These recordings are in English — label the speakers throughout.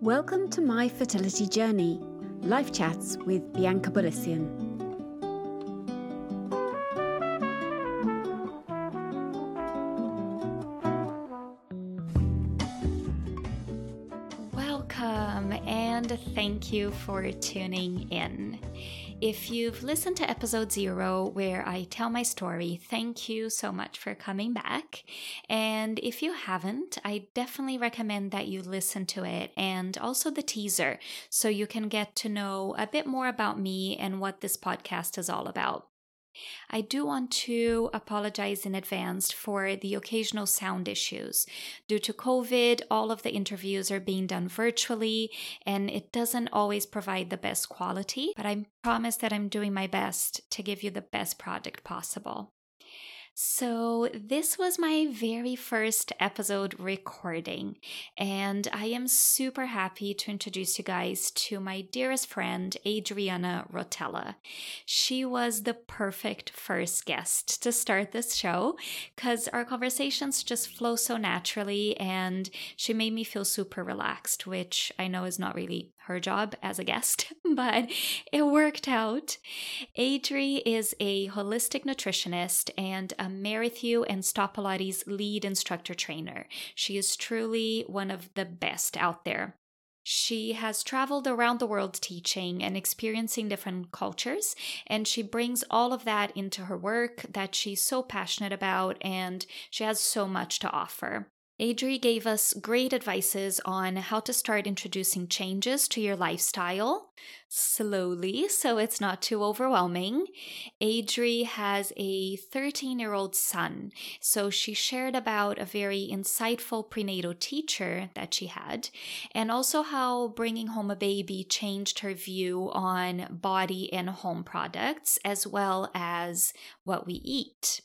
Speaker 1: Welcome to My Fertility Journey, Life Chats with Bianca Bolissian.
Speaker 2: Welcome and thank you for tuning in. If you've listened to episode zero, where I tell my story, thank you so much for coming back. And if you haven't, I definitely recommend that you listen to it and also the teaser so you can get to know a bit more about me and what this podcast is all about. I do want to apologize in advance for the occasional sound issues. Due to COVID, all of the interviews are being done virtually and it doesn't always provide the best quality, but I promise that I'm doing my best to give you the best product possible. So, this was my very first episode recording, and I am super happy to introduce you guys to my dearest friend, Adriana Rotella. She was the perfect first guest to start this show because our conversations just flow so naturally, and she made me feel super relaxed, which I know is not really her job as a guest, but it worked out. Adri is a holistic nutritionist and a Um, Merrithew and Stott lead instructor trainer. She is truly one of the best out there. She has traveled around the world teaching and experiencing different cultures, and she brings all of that into her work that she's so passionate about, and she has so much to offer. Adri gave us great advices on how to start introducing changes to your lifestyle slowly so it's not too overwhelming. Adri has a 13 year old son, so she shared about a very insightful prenatal teacher that she had, and also how bringing home a baby changed her view on body and home products as well as what we eat.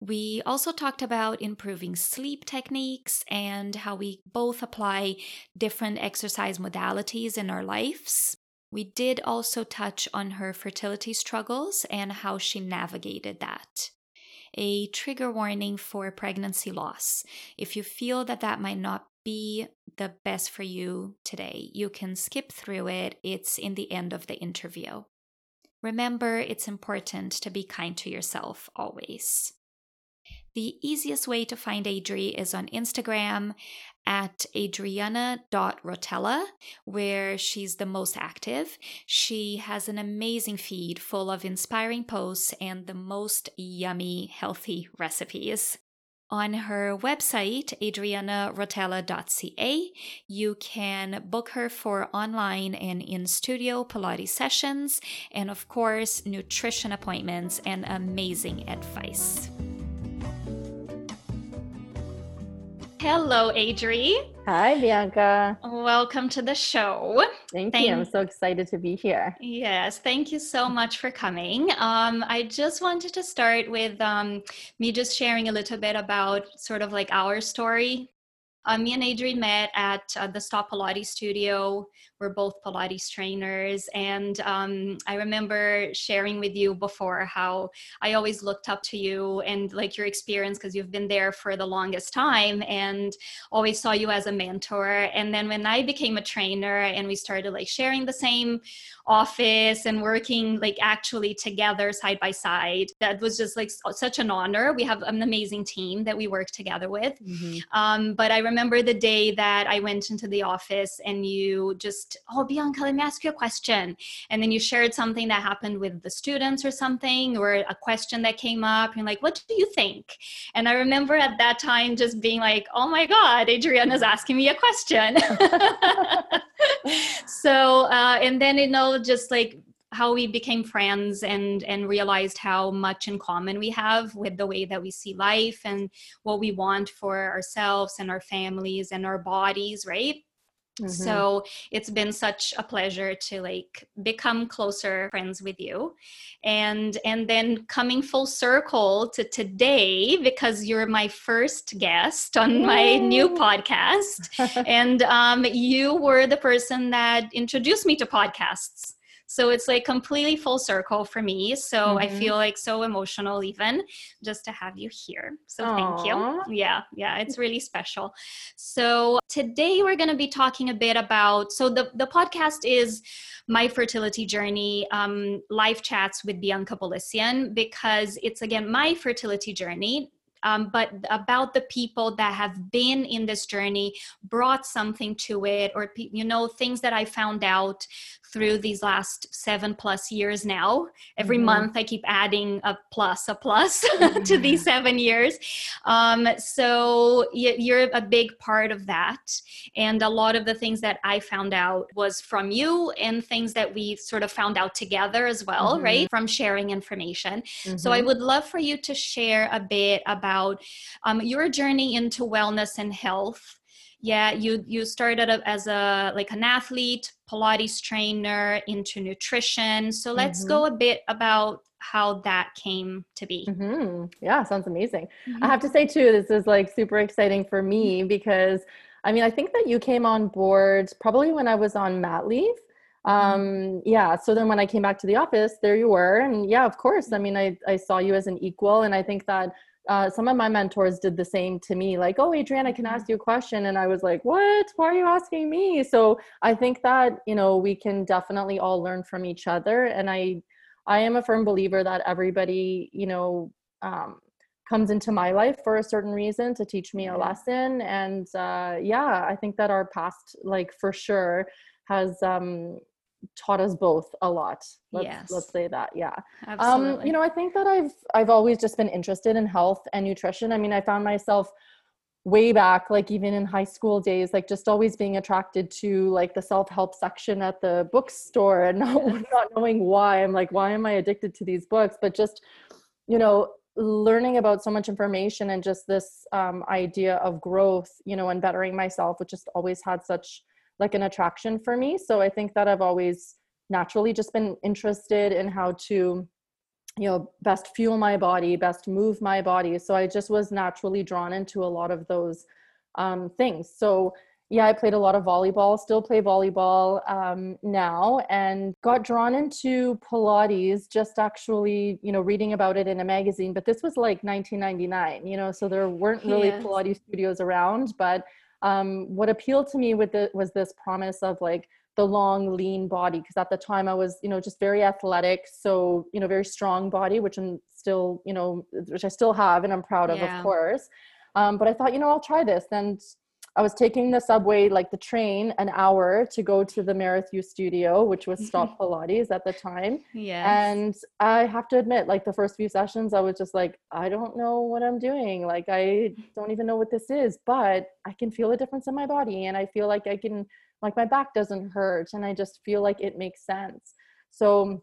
Speaker 2: We also talked about improving sleep techniques and how we both apply different exercise modalities in our lives. We did also touch on her fertility struggles and how she navigated that. A trigger warning for pregnancy loss. If you feel that that might not be the best for you today, you can skip through it. It's in the end of the interview. Remember, it's important to be kind to yourself always. The easiest way to find Adri is on Instagram at adriana.rotella, where she's the most active. She has an amazing feed full of inspiring posts and the most yummy, healthy recipes. On her website, adrianarotella.ca, you can book her for online and in studio Pilates sessions, and of course, nutrition appointments and amazing advice. Hello, Adri.
Speaker 3: Hi, Bianca.
Speaker 2: Welcome to the show.
Speaker 3: Thank, thank, you. I'm so excited to be here.
Speaker 2: Yes, thank you so much for coming. Um, I just wanted to start with um, me just sharing a little bit about sort of like our story. Um, me and Adri met at uh, the Stott Pilates studio we're both Pilates trainers. And um, I remember sharing with you before how I always looked up to you and like your experience because you've been there for the longest time and always saw you as a mentor. And then when I became a trainer and we started like sharing the same office and working like actually together side by side, that was just like such an honor. We have an amazing team that we work together with. Mm-hmm. Um, but I remember the day that I went into the office and you just oh, Bianca, let me ask you a question. And then you shared something that happened with the students or something, or a question that came up. And like, what do you think? And I remember at that time just being like, oh my God, Adriana's asking me a question. so, uh, and then, you know, just like how we became friends and and realized how much in common we have with the way that we see life and what we want for ourselves and our families and our bodies right Mm-hmm. So it's been such a pleasure to like become closer friends with you. And and then coming full circle to today because you're my first guest on my new podcast and um, you were the person that introduced me to podcasts. So it's like completely full circle for me. So mm-hmm. I feel like so emotional even just to have you here. So Aww. thank you. Yeah, yeah, it's really special. So today we're going to be talking a bit about so the the podcast is my fertility journey um, live chats with Bianca Bolisian because it's again my fertility journey um, but about the people that have been in this journey brought something to it or you know things that i found out through these last seven plus years now every mm-hmm. month i keep adding a plus a plus mm-hmm. to these seven years um, so you're a big part of that and a lot of the things that i found out was from you and things that we sort of found out together as well mm-hmm. right from sharing information so i mm-hmm. would love for you to share a bit about about um, your journey into wellness and health yeah you you started as a like an athlete pilates trainer into nutrition so let's mm-hmm. go a bit about how that came to be
Speaker 3: mm-hmm. yeah sounds amazing mm-hmm. i have to say too this is like super exciting for me mm-hmm. because i mean i think that you came on board probably when i was on mat leave mm-hmm. um yeah so then when i came back to the office there you were and yeah of course i mean i i saw you as an equal and i think that uh, some of my mentors did the same to me like oh adrienne i can mm-hmm. ask you a question and i was like what? Why are you asking me? So i think that you know we can definitely all learn from each other and i i am a firm believer that everybody you know um, comes into my life for a certain reason to teach me a lesson and uh, yeah i think that our past like for sure has um, taught us both a lot. Let's yes. let's say that yeah. Absolutely. um you know i think that i've i've always just been interested in health and nutrition. I mean i found myself way back like even in high school days like just always being attracted to like the self-help section at the bookstore and not, not knowing why. I'm like why am i addicted to these books? But just you know learning about so much information and just this um, idea of growth you know and bettering myself which just always had such like an attraction for me. So I think that I've always naturally just been interested in how to you know best fuel my body best move my body so i just was naturally drawn into a lot of those um, things so yeah i played a lot of volleyball still play volleyball um, now and got drawn into pilates just actually you know reading about it in a magazine but this was like 1999 you know so there weren't really yes. pilates studios around but um, what appealed to me with it was this promise of like the long lean body because at the time i was you know just very athletic so you know very strong body which i'm still you know which i still have and i'm proud of yeah. of course um, but i thought you know i'll try this and I was taking the subway, like the train, an hour to go to the Merrithew studio, which was Stott Pilates at the time.
Speaker 2: Yeah.
Speaker 3: And I have to admit, like the first few sessions, I was just like, I don't know what I'm doing. Like, I don't even know what this is, but I can feel a difference in my body. And I feel like I can, like, my back doesn't hurt. And I just feel like it makes sense. So,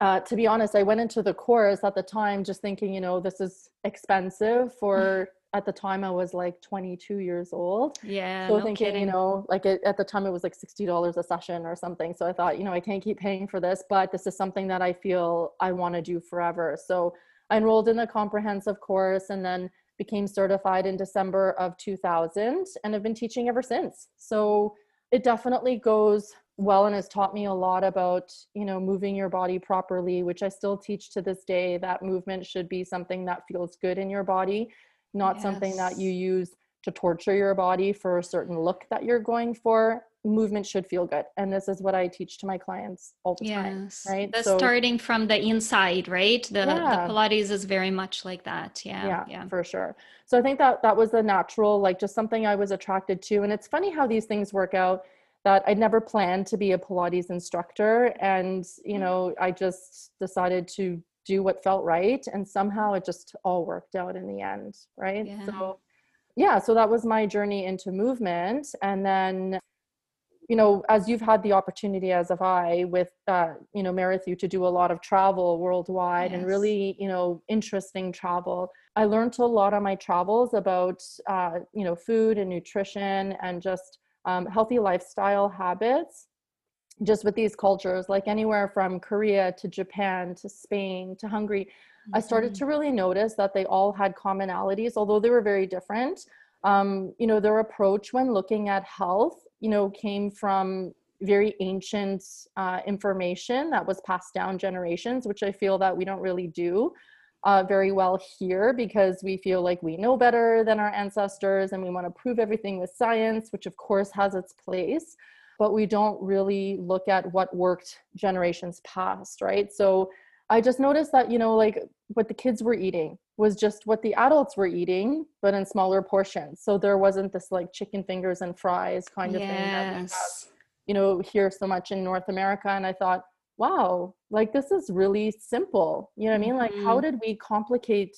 Speaker 3: uh, to be honest, I went into the course at the time just thinking, you know, this is expensive for at the time I was like 22 years old.
Speaker 2: Yeah.
Speaker 3: So no thinking, kidding. you know, like it, at the time it was like $60 a session or something. So I thought, you know, I can't keep paying for this, but this is something that I feel I want to do forever. So I enrolled in the comprehensive course and then became certified in December of 2000 and have been teaching ever since. So it definitely goes well and has taught me a lot about you know moving your body properly which i still teach to this day that movement should be something that feels good in your body not yes. something that you use to torture your body for a certain look that you're going for movement should feel good and this is what i teach to my clients all the yes. time right
Speaker 2: the so, starting from the inside right the, yeah. the pilates is very much like that yeah,
Speaker 3: yeah yeah for sure so i think that that was a natural like just something i was attracted to and it's funny how these things work out that i never planned to be a pilates instructor and you mm. know i just decided to do what felt right and somehow it just all worked out in the end right yeah. so yeah so that was my journey into movement and then you know as you've had the opportunity as have i with uh, you know Merrithew to do a lot of travel worldwide yes. and really you know interesting travel i learned a lot on my travels about uh, you know food and nutrition and just um, healthy lifestyle habits just with these cultures, like anywhere from Korea to Japan to Spain to Hungary, mm-hmm. I started mm-hmm. to really notice that they all had commonalities, although they were very different. Um, you know, their approach when looking at health, you know, came from very ancient uh, information that was passed down generations, which I feel that we don't really do uh, very well here because we feel like we know better than our ancestors and we want to prove everything with science, which of course has its place, but we don't really look at what worked generations past, right? So I just noticed that, you know, like what the kids were eating was just what the adults were eating, but in smaller portions. So there wasn't this like chicken fingers and fries kind of yes. thing that we have, you know, here so much in North America. And I thought, wow, like this is really simple. You know what I mean? Like, how mm-hmm. did we complicate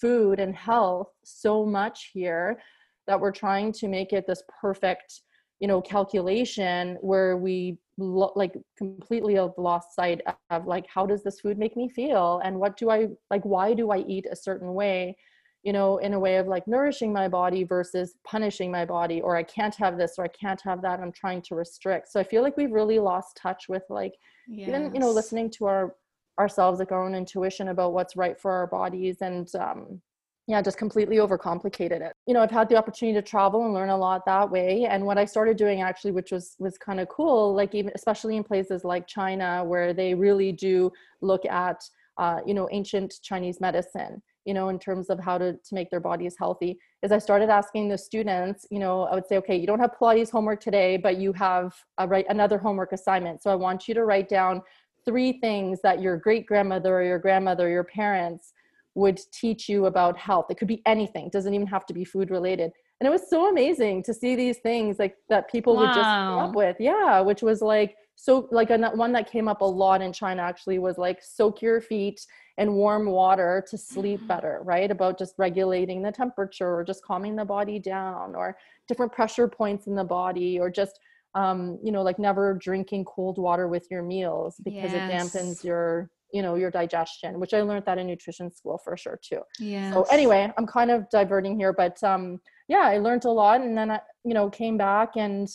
Speaker 3: food and health so much here that we're trying to make it this perfect, you know, calculation where we lo- like completely lost sight of like, how does this food make me feel? And what do I like? Why do I eat a certain way? you know, in a way of like nourishing my body versus punishing my body, or I can't have this or I can't have that. I'm trying to restrict. So I feel like we've really lost touch with like yes. even, you know, listening to our ourselves, like our own intuition about what's right for our bodies and um yeah, just completely overcomplicated it. You know, I've had the opportunity to travel and learn a lot that way. And what I started doing actually, which was was kind of cool, like even especially in places like China, where they really do look at uh, you know ancient Chinese medicine you know, in terms of how to, to make their bodies healthy, is I started asking the students, you know, I would say, okay, you don't have Pilates homework today, but you have a, right, another homework assignment. So I want you to write down three things that your great grandmother or your grandmother or your parents would teach you about health. It could be anything, it doesn't even have to be food related. And it was so amazing to see these things like that people wow. would just come up with. Yeah, which was like so like a, one that came up a lot in China actually was like soak your feet in warm water to sleep mm-hmm. better, right? About just regulating the temperature or just calming the body down or different pressure points in the body or just um, you know, like never drinking cold water with your meals because yes. it dampens your you know your digestion which i learned that in nutrition school for sure too yeah so anyway i'm kind of diverting here but um yeah i learned a lot and then i you know came back and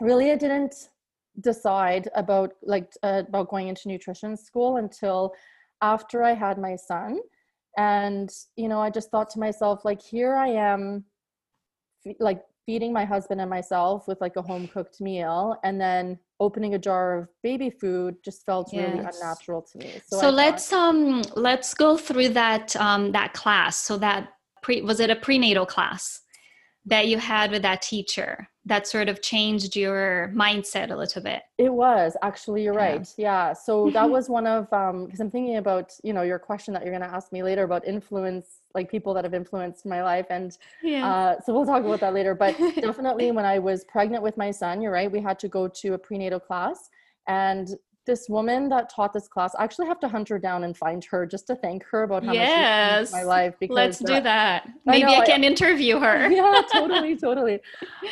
Speaker 3: really i didn't decide about like uh, about going into nutrition school until after I had my son. And, you know, I just thought to myself, like, here I am, like, feeding my husband and myself with like a home cooked meal and then opening a jar of baby food just felt yes. really unnatural to me.
Speaker 2: So, so let's thought, um let's go through that um that class. So that pre was it a prenatal class that you had with that teacher that sort of changed your mindset a little bit
Speaker 3: it was actually you're yeah. right yeah so that was one of um because i'm thinking about you know your question that you're going to ask me later about influence like people that have influenced my life and yeah. uh, so we'll talk about that later but definitely when i was pregnant with my son you're right we had to go to a prenatal class and this woman that taught this class. I actually have to hunt her down and find her just to thank her about how yes. much she my life.
Speaker 2: Because let's do that. Maybe I, know, I can I, interview her.
Speaker 3: yeah, totally, totally.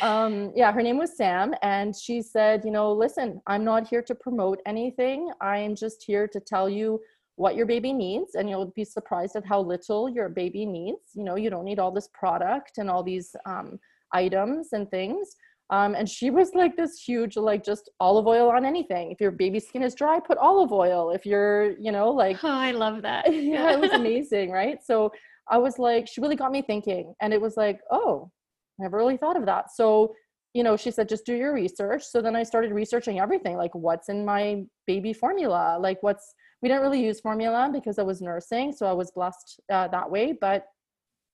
Speaker 3: Um, yeah, her name was Sam, and she said, you know, listen, I'm not here to promote anything. I am just here to tell you what your baby needs, and you'll be surprised at how little your baby needs. You know, you don't need all this product and all these um, items and things um, and she was like this huge, like just olive oil on anything. If your baby skin is dry, put olive oil. If you're, you know, like,
Speaker 2: oh, I love that.
Speaker 3: yeah, it was amazing, right? So I was like, she really got me thinking. And it was like, oh, I never really thought of that. So, you know, she said, just do your research. So then I started researching everything like what's in my baby formula, like what's, we didn't really use formula because I was nursing. So I was blessed uh, that way. But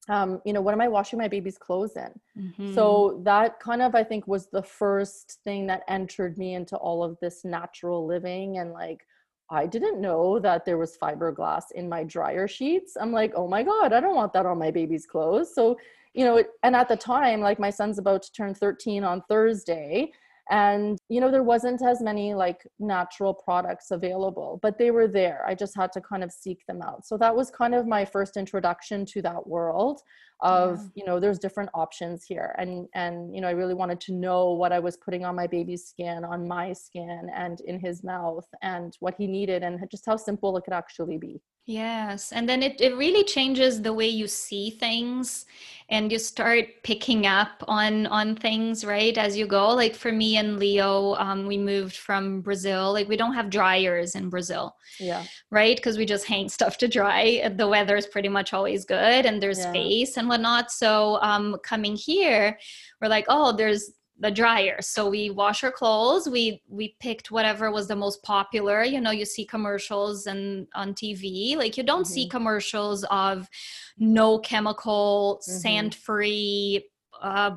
Speaker 3: um, you know, what am I washing my baby's clothes in? Mm-hmm. So that kind of, I think, was the first thing that entered me into all of this natural living. And like, I didn't know that there was fiberglass in my dryer sheets. I'm like, oh my God, I don't want that on my baby's clothes. So, you know, and at the time, like my son's about to turn 13 on Thursday and you know there wasn't as many like natural products available but they were there. I just had to kind of seek them out. So that was kind of my first introduction to that world of yeah. you know there's different options here. And and you know i really wanted to know what i was putting on my baby's skin on my skin and in his mouth and what he needed and just how simple it could actually be
Speaker 2: Yes. And then it, it really changes the way you see things and you start picking up on on things, right, as you go. Like for me and Leo, um, we moved from Brazil. Like we don't have dryers in Brazil.
Speaker 3: Yeah.
Speaker 2: Right? Because we just hang stuff to dry. The weather is pretty much always good and there's yeah. space and whatnot. So um coming here, we're like, oh, there's the dryer so we wash our clothes we we picked whatever was the most popular you know you see commercials and on tv like you don't mm-hmm. see commercials of no chemical mm-hmm. sand free uh,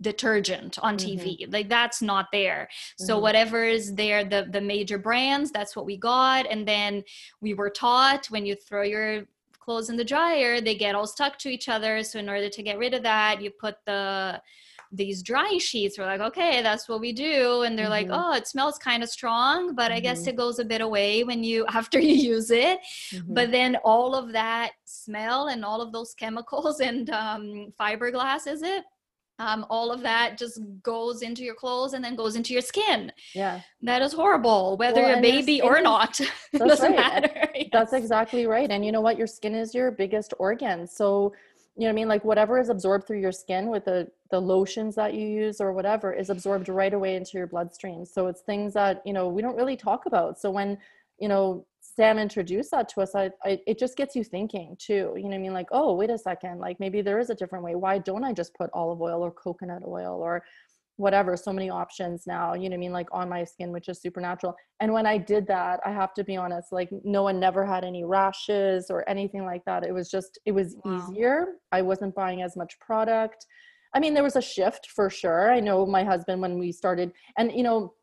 Speaker 2: detergent on TV. Mm-hmm. Like that's not there. So mm-hmm. whatever is there, the the major brands, that's what we got. And then we were taught when you throw your clothes in the dryer, they get all stuck to each other. So in order to get rid of that, you put the these dry sheets. We're like, okay, that's what we do. And they're mm-hmm. like, oh, it smells kind of strong, but I guess mm-hmm. it goes a bit away when you after you use it. Mm-hmm. But then all of that smell and all of those chemicals and um, fiberglass, is it? um, all of that just goes into your clothes and then goes into your skin.
Speaker 3: Yeah.
Speaker 2: That is horrible, whether well, you're a baby or not. doesn't
Speaker 3: right. matter. Yes. That's exactly right. And you know what? Your skin is your biggest organ. So, you know what I mean? Like whatever is absorbed through your skin with the, the lotions that you use or whatever is absorbed right away into your bloodstream. So it's things that, you know, we don't really talk about. So when, you know, Sam introduced that to us, I, I, it just gets you thinking too. You know what I mean? Like, oh, wait a second, like maybe there is a different way. Why don't I just put olive oil or coconut oil or whatever? So many options now, you know what I mean? Like on my skin, which is super natural. And when I did that, I have to be honest, like no one never had any rashes or anything like that. It was just, it was wow. easier. I wasn't buying as much product. I mean, there was a shift for sure. I know my husband when we started, and you know,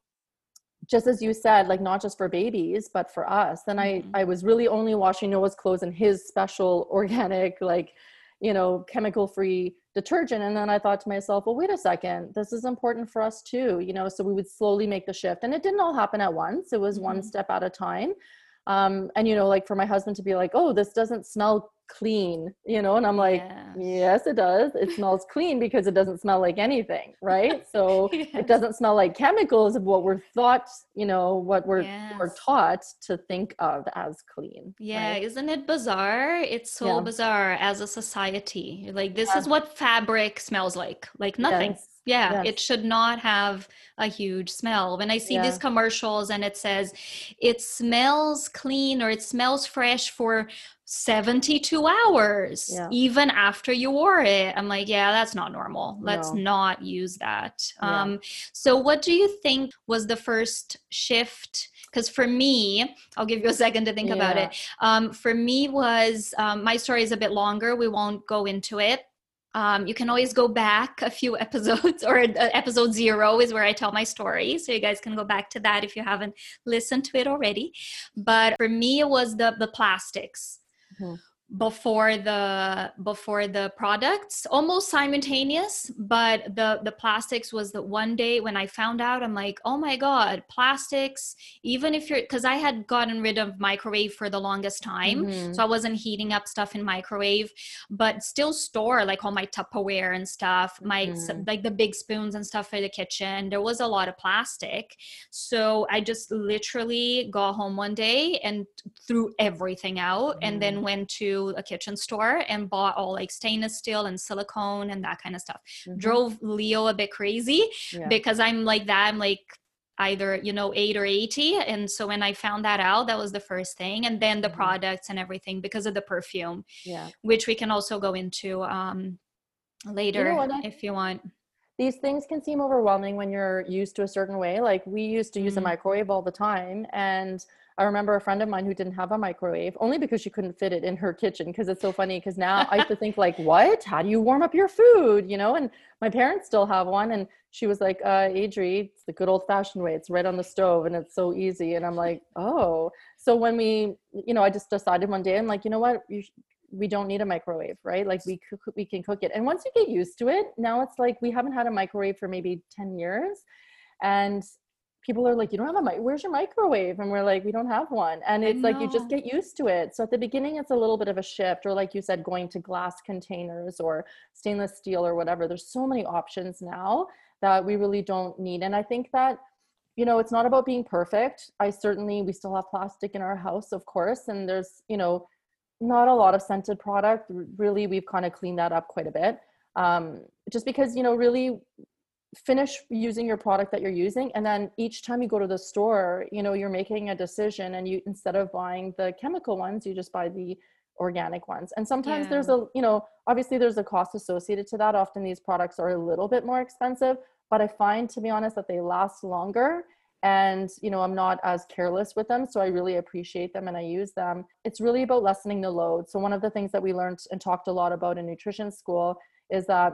Speaker 3: just as you said like not just for babies but for us then mm-hmm. i i was really only washing noah's clothes in his special organic like you know chemical free detergent. And then i thought to myself well wait a second this is important for us too you know so we would slowly make the shift. And it didn't all happen at once. It was mm-hmm. one step at a time. Um, and you know like for my husband to be like oh this doesn't smell clean you know and i'm like yes, yes it does it smells clean because it doesn't smell like anything right so yes. it doesn't smell like chemicals of what we're thought you know what we're yes. we're taught to think of as clean
Speaker 2: yeah right? isn't it bizarre it's so yeah. bizarre as a society like this yeah. is what fabric smells like like nothing yeah, yes. it should not have a huge smell. When I see yeah. these commercials and it says it smells clean or it smells fresh for 72 hours yeah. even after you wore it i'm like yeah that's not normal let's no. not use that yeah. um so what do you think was the first shift because for me i'll give you a second to think yeah. about it um for me was um, my story is a bit longer we won't go into it um, you can always go back a few episodes, or uh, episode zero is where I tell my story. So you guys can go back to that if you haven't listened to it already. But for me, it was the the plastics. Mm-hmm before the before the products almost simultaneous but the the plastics was the one day when i found out i'm like oh my god plastics even if you're because i had gotten rid of microwave for the longest time mm-hmm. so i wasn't heating up stuff in microwave but still store like all my tupperware and stuff my mm-hmm. like the big spoons and stuff for the kitchen there was a lot of plastic so i just literally got home one day and threw everything out mm-hmm. and then mm-hmm. went to a kitchen store and bought all like stainless steel and silicone and that kind of stuff. Mm-hmm. Drove Leo a bit crazy yeah. because I'm like that. I'm like either you know 8 or 80 and so when i found that out that was the first thing and then the mm-hmm. products and everything because of the perfume
Speaker 3: yeah
Speaker 2: which we can also go into um later you know if you want
Speaker 3: these things can seem overwhelming when you're used to a certain way like we used to use mm-hmm. a microwave all the time and I remember a friend of mine who didn't have a microwave only because she couldn't fit it in her kitchen. Because it's so funny. Because now I have to think like, what? How do you warm up your food? You know? And my parents still have one, and she was like, uh, Adri, it's the good old fashioned way. It's right on the stove, and it's so easy. And I'm like, oh. So when we, you know, I just decided one day, I'm like, you know what? You, we don't need a microwave, right? Like we cook, we can cook it. And once you get used to it, now it's like we haven't had a microwave for maybe 10 years. And people are like, you don't have a mic. Where's your microwave? And we're like, we don't have one. And it's like you just get used to it. So at the beginning, it's a little bit of a shift, or like you said, going to glass containers or stainless steel or whatever. There's so many options now that we really don't need. And I think that you know it's not about being perfect i certainly we still have plastic in our house of course and there's you know not a lot of scented product really we've kind of cleaned that up quite a bit um, just because you know really finish using your product that you're using and then each time you go to the store you know you're making a decision and you instead of buying the chemical ones you just buy the organic ones. And sometimes yeah. there's a you know obviously there's a cost associated to that. Often these products are a little bit more expensive but I find, to be honest, that they last longer and you know i'm not as careless with them so i really appreciate them and i use them. It's really about lessening the load. So one of the things that we learned and talked a lot about in nutrition school is that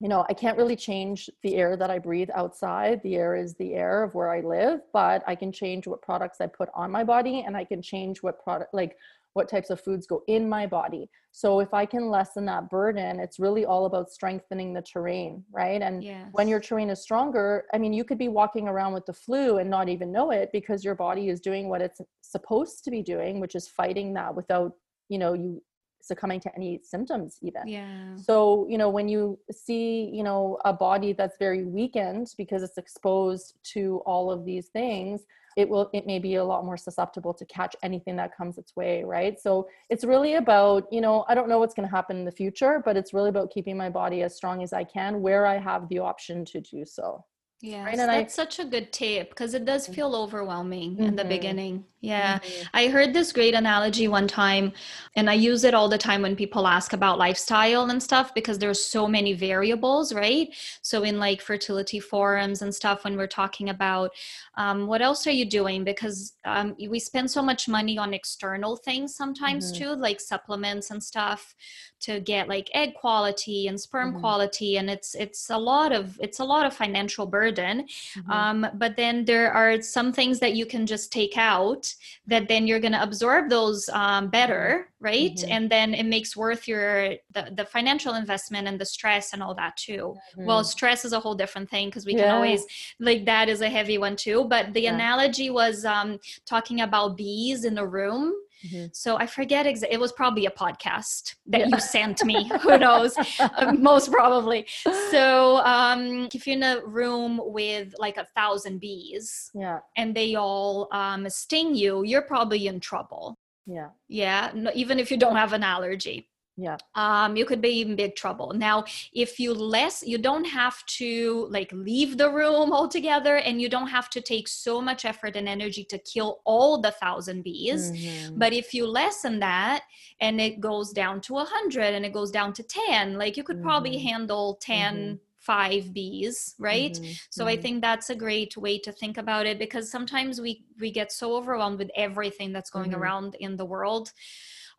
Speaker 3: you know i can't really change the air that i breathe outside the air is the air of where i live but i can change what products i put on my body and i can change what product like what types of foods go in my body. So if I can lessen that burden, it's really all about strengthening the terrain, right? And yes. when your terrain is stronger, I mean, you could be walking around with the flu and not even know it because your body is doing what it's supposed to be doing, which is fighting that without, you know, you succumbing to any symptoms even.
Speaker 2: Yeah.
Speaker 3: So you know when you see you know a body that's very weakened because it's exposed to all of these things it will it may be a lot more susceptible to catch anything that comes its way right? So it's really about you know i don't know what's going to happen in the future but it's really about keeping my body as strong as i can where i have the option to do so
Speaker 2: yeah right? that's I, such a good tip because it does feel overwhelming mm-hmm. in the mm-hmm. beginning yeah mm-hmm. i heard this great analogy one time and i use it all the time when people ask about lifestyle and stuff because there's so many variables right so in like fertility forums and stuff when we're talking about um, what else are you doing because um, we spend so much money on external things sometimes mm-hmm. too like supplements and stuff to get like egg quality and sperm mm-hmm. quality and it's it's a lot of it's a lot of financial burden mm-hmm. um, but then there are some things that you can just take out that then you're going to absorb those um, better right mm-hmm. and then it makes worth your the, the financial investment and the stress and all that too well mm-hmm. stress is a whole different thing because we yeah. can always like that is a heavy one too but the yeah. analogy was um, talking about bees in a room Mm-hmm. So I forget exa- it was probably a podcast that yeah. you sent me. Who knows? uh, most probably. So um, if you're in a room with like a thousand bees,
Speaker 3: yeah,
Speaker 2: and they all um, sting you, you're probably in trouble.
Speaker 3: Yeah.
Speaker 2: Yeah. No, even if you don't have an allergy
Speaker 3: yeah
Speaker 2: um you could be in big trouble now if you less you don't have to like leave the room altogether and you don't have to take so much effort and energy to kill all the thousand bees mm-hmm. but if you lessen that and it goes down to a hundred and it goes down to 10 like you could mm-hmm. probably handle 10 mm-hmm five bees right mm-hmm. so mm-hmm. i think that's a great way to think about it because sometimes we we get so overwhelmed with everything that's going mm-hmm. around in the world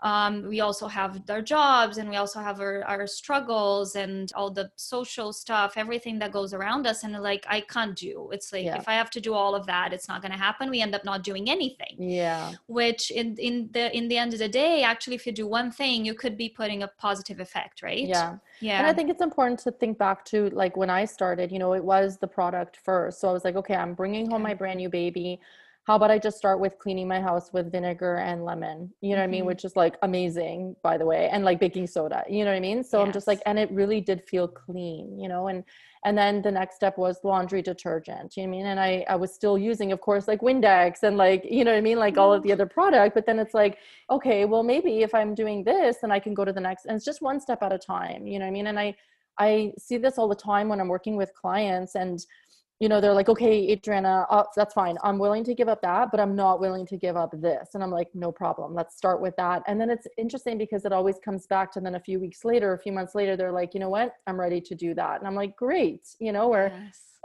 Speaker 2: um, we also have our jobs and we also have our, our struggles and all the social stuff everything that goes around us. And like i can't do it's like yeah. if i have to do all of that it's not going to happen. We end up not doing anything.
Speaker 3: Yeah.
Speaker 2: Which in in the in the end of the day actually if you do one thing you could be putting a positive effect right?
Speaker 3: Yeah.
Speaker 2: Yeah
Speaker 3: and i think it's important to think back to like when i started you know it was the product first. So i was like okay i'm bringing home my brand new baby how about I just start with cleaning my house with vinegar and lemon, you know mm-hmm. what I mean? Mm-hmm. Which is like amazing, by the way, and like baking soda, you know what I mean? So yes. I'm just like, and it really did feel clean, you know, and, and then the next step was laundry detergent, you know what I mean? And I, I was still using, of course, like Windex and like, you know what I mean? Like all of the other product, but then it's like, okay, well, maybe if I'm doing this, then I can go to the next, and it's just one step at a time, you know what I mean? And I, I see this all the time when I'm working with clients and, you know, they're like, okay, Adriana, uh, that's fine. I'm willing to give up that, but I'm not willing to give up this. And I'm like, no problem. Let's start with that. And then it's interesting because it always comes back to then a few weeks later, a few months later, they're like, you know what? I'm ready to do that. And I'm like, great. You know, where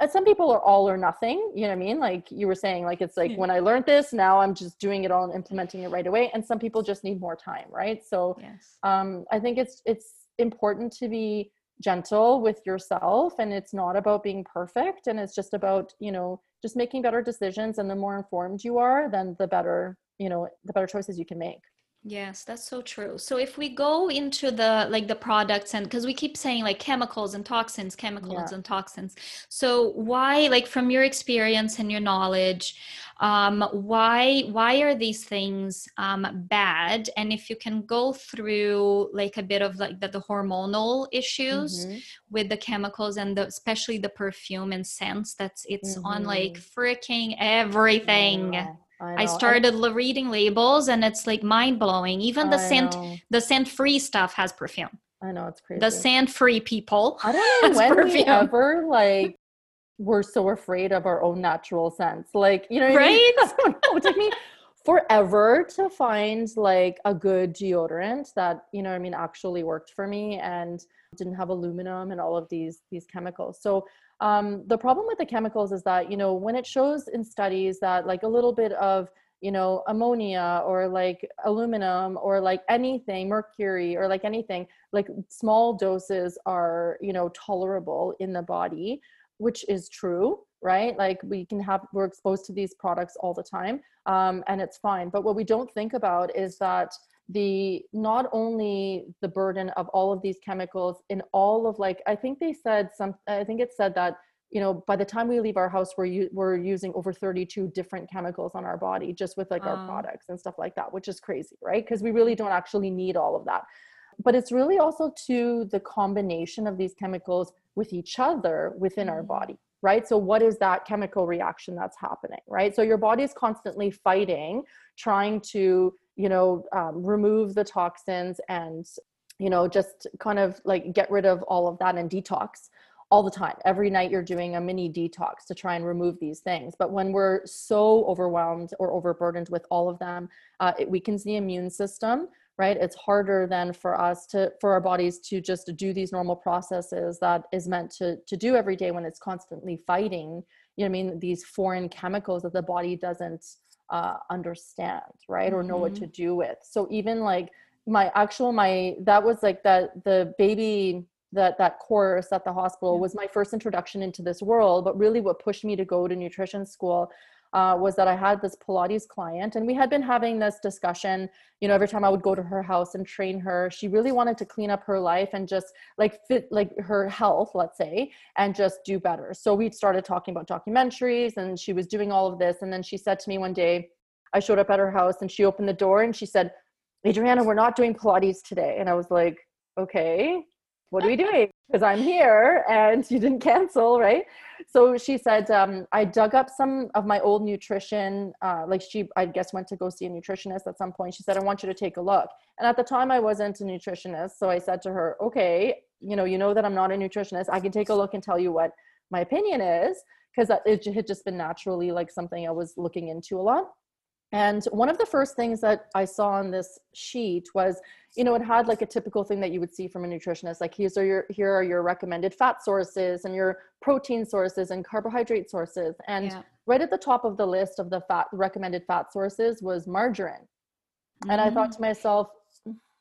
Speaker 3: yes. some people are all or nothing. You know what I mean? Like you were saying, like it's like when I learned this, now I'm just doing it all and implementing it right away. And some people just need more time, right? So
Speaker 2: yes.
Speaker 3: um, I think it's it's important to be gentle with yourself and it's not about being perfect and it's just about you know just making better decisions and the more informed you are then the better you know the better choices you can make
Speaker 2: Yes, that's so true. So if we go into the like the products and because we keep saying like chemicals and toxins, chemicals yeah. and toxins. So why like from your experience and your knowledge, um, why why are these things um, bad? And if you can go through like a bit of like the, the hormonal issues mm-hmm. with the chemicals and the, especially the perfume and scents that's it's mm-hmm. on like mm-hmm. freaking everything. Yeah I, I started I, reading labels and it's like mind blowing. Even the I scent, know. the scent free stuff has perfume.
Speaker 3: I know it's crazy.
Speaker 2: The scent free people.
Speaker 3: I don't know when perfume. we ever like were so afraid of our own natural scents. Like you know,
Speaker 2: right? I, mean?
Speaker 3: I don't know. It took me forever to find like a good deodorant that you know I mean actually worked for me and didn't have aluminum and all of these these chemicals. So um, the problem with the chemicals is that you know when it shows in studies that like a little bit of you know ammonia or like aluminum or like anything mercury or like anything like small doses are you know tolerable in the body which is true right? Like we can have we're exposed to these products all the time um, and it's fine. But what we don't think about is that the not only the burden of all of these chemicals in all of like i think they said some i think it said that you know by the time we leave our house we're u- we're using over 32 different chemicals on our body just with like our products and stuff like that which is crazy right? Because we really don't actually need all of that. But it's really also to the combination of these chemicals with each other within our mm-hmm. body right? So what is that chemical reaction that's happening right? So your body is constantly fighting trying to you know um, remove the toxins and you know just kind of like get rid of all of that and detox all the time. Every night you're doing a mini detox to try and remove these things. But when we're so overwhelmed or overburdened with all of them uh, it weakens the immune system right? It's harder than for us to for our bodies to just do these normal processes that is meant to to do every day when it's constantly fighting you know i mean? These foreign chemicals that the body doesn't uh, understand right or know mm-hmm. what to do with so even like my actual my that was like that the baby that that course at the hospital was my first introduction into this world but really what pushed me to go to nutrition school uh, was that I had this Pilates client, and we had been having this discussion. You know, every time I would go to her house and train her, she really wanted to clean up her life and just like fit like her health, let's say, and just do better. So we started talking about documentaries, and she was doing all of this. And then she said to me one day, I showed up at her house, and she opened the door and she said, "Adriana, we're not doing Pilates today." And I was like, "Okay." What are we doing? Because I'm here and you didn't cancel, right? So she said, um, I dug up some of my old nutrition. Uh, like she, I guess, went to go see a nutritionist at some point. She said, I want you to take a look. And at the time, I wasn't a nutritionist. So I said to her, okay, you know, you know that I'm not a nutritionist. I can take a look and tell you what my opinion is because it had just been naturally like something I was looking into a lot. And one of the first things that I saw on this sheet was, you know, it had like a typical thing that you would see from a nutritionist, like here's are your here are your recommended fat sources and your protein sources and carbohydrate sources. And yeah. right at the top of the list of the fat recommended fat sources was margarine. Mm-hmm. And I thought mm. to myself,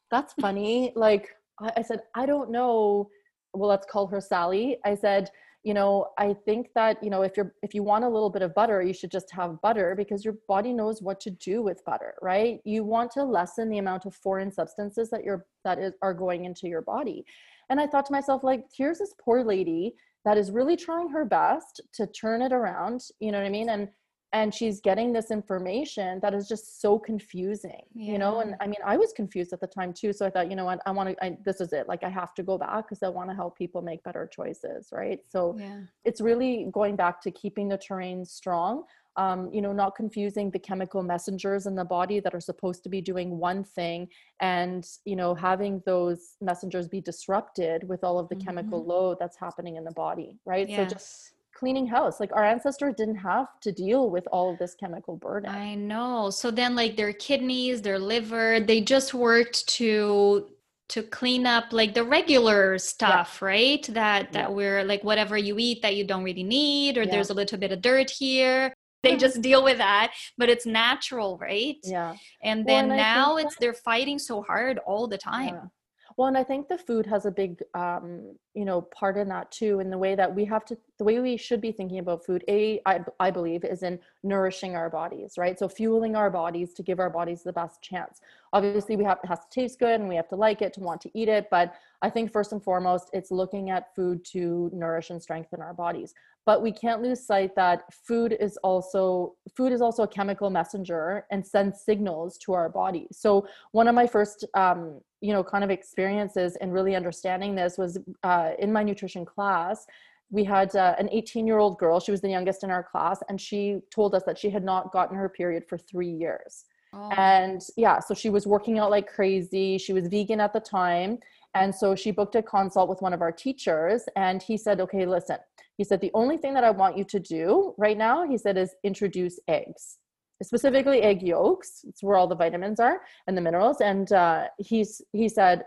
Speaker 3: that's funny. like I, I said, I don't know. Well, let's call her Sally. I said, you know i think that you know if you're if you want a little bit of butter you should just have butter because your body knows what to do with butter right? You want to lessen the amount of foreign substances that you're that is, are going into your body. And i thought to myself like here's this poor lady that is really trying her best to turn it around you know what i mean? And and she's getting this information that is just so confusing yeah. you know and i mean i was confused at the time too so i thought you know what i want to this is it like i have to go back because i want to help people make better choices right so yeah. it's really going back to keeping the terrain strong um, you know not confusing the chemical messengers in the body that are supposed to be doing one thing and you know having those messengers be disrupted with all of the mm-hmm. chemical load that's happening in the body right yes. so just cleaning house. Like our ancestors didn't have to deal with all of this chemical burden.
Speaker 2: I know. So then like their kidneys, their liver, they just worked to to clean up like the regular stuff, yeah. right? That that yeah. we're like whatever you eat that you don't really need or yeah. there's a little bit of dirt here. They just deal with that, but it's natural, right?
Speaker 3: Yeah.
Speaker 2: And then well, and now it's they're fighting so hard all the time.
Speaker 3: Well, and I think the food has a big, um, you know, part in that too, in the way that we have to, the way we should be thinking about food. A, I, I believe, is in nourishing our bodies, right? So fueling our bodies to give our bodies the best chance. Obviously, we have it has to taste good, and we have to like it to want to eat it. But I think first and foremost, it's looking at food to nourish and strengthen our bodies but we can't lose sight that food is also food is also a chemical messenger and sends signals to our body. So one of my first um, you know kind of experiences in really understanding this was uh, in my nutrition class. We had uh, an 18 year old girl. She was the youngest in our class and she told us that she had not gotten her period for three years. Oh. and yeah so she was working out like crazy. She was vegan at the time. And so she booked a consult with one of our teachers and he said okay listen he said, The only thing that I want you to do right now, he said, is introduce eggs, specifically egg yolks. It's where all the vitamins are and the minerals. And uh, he's, he said,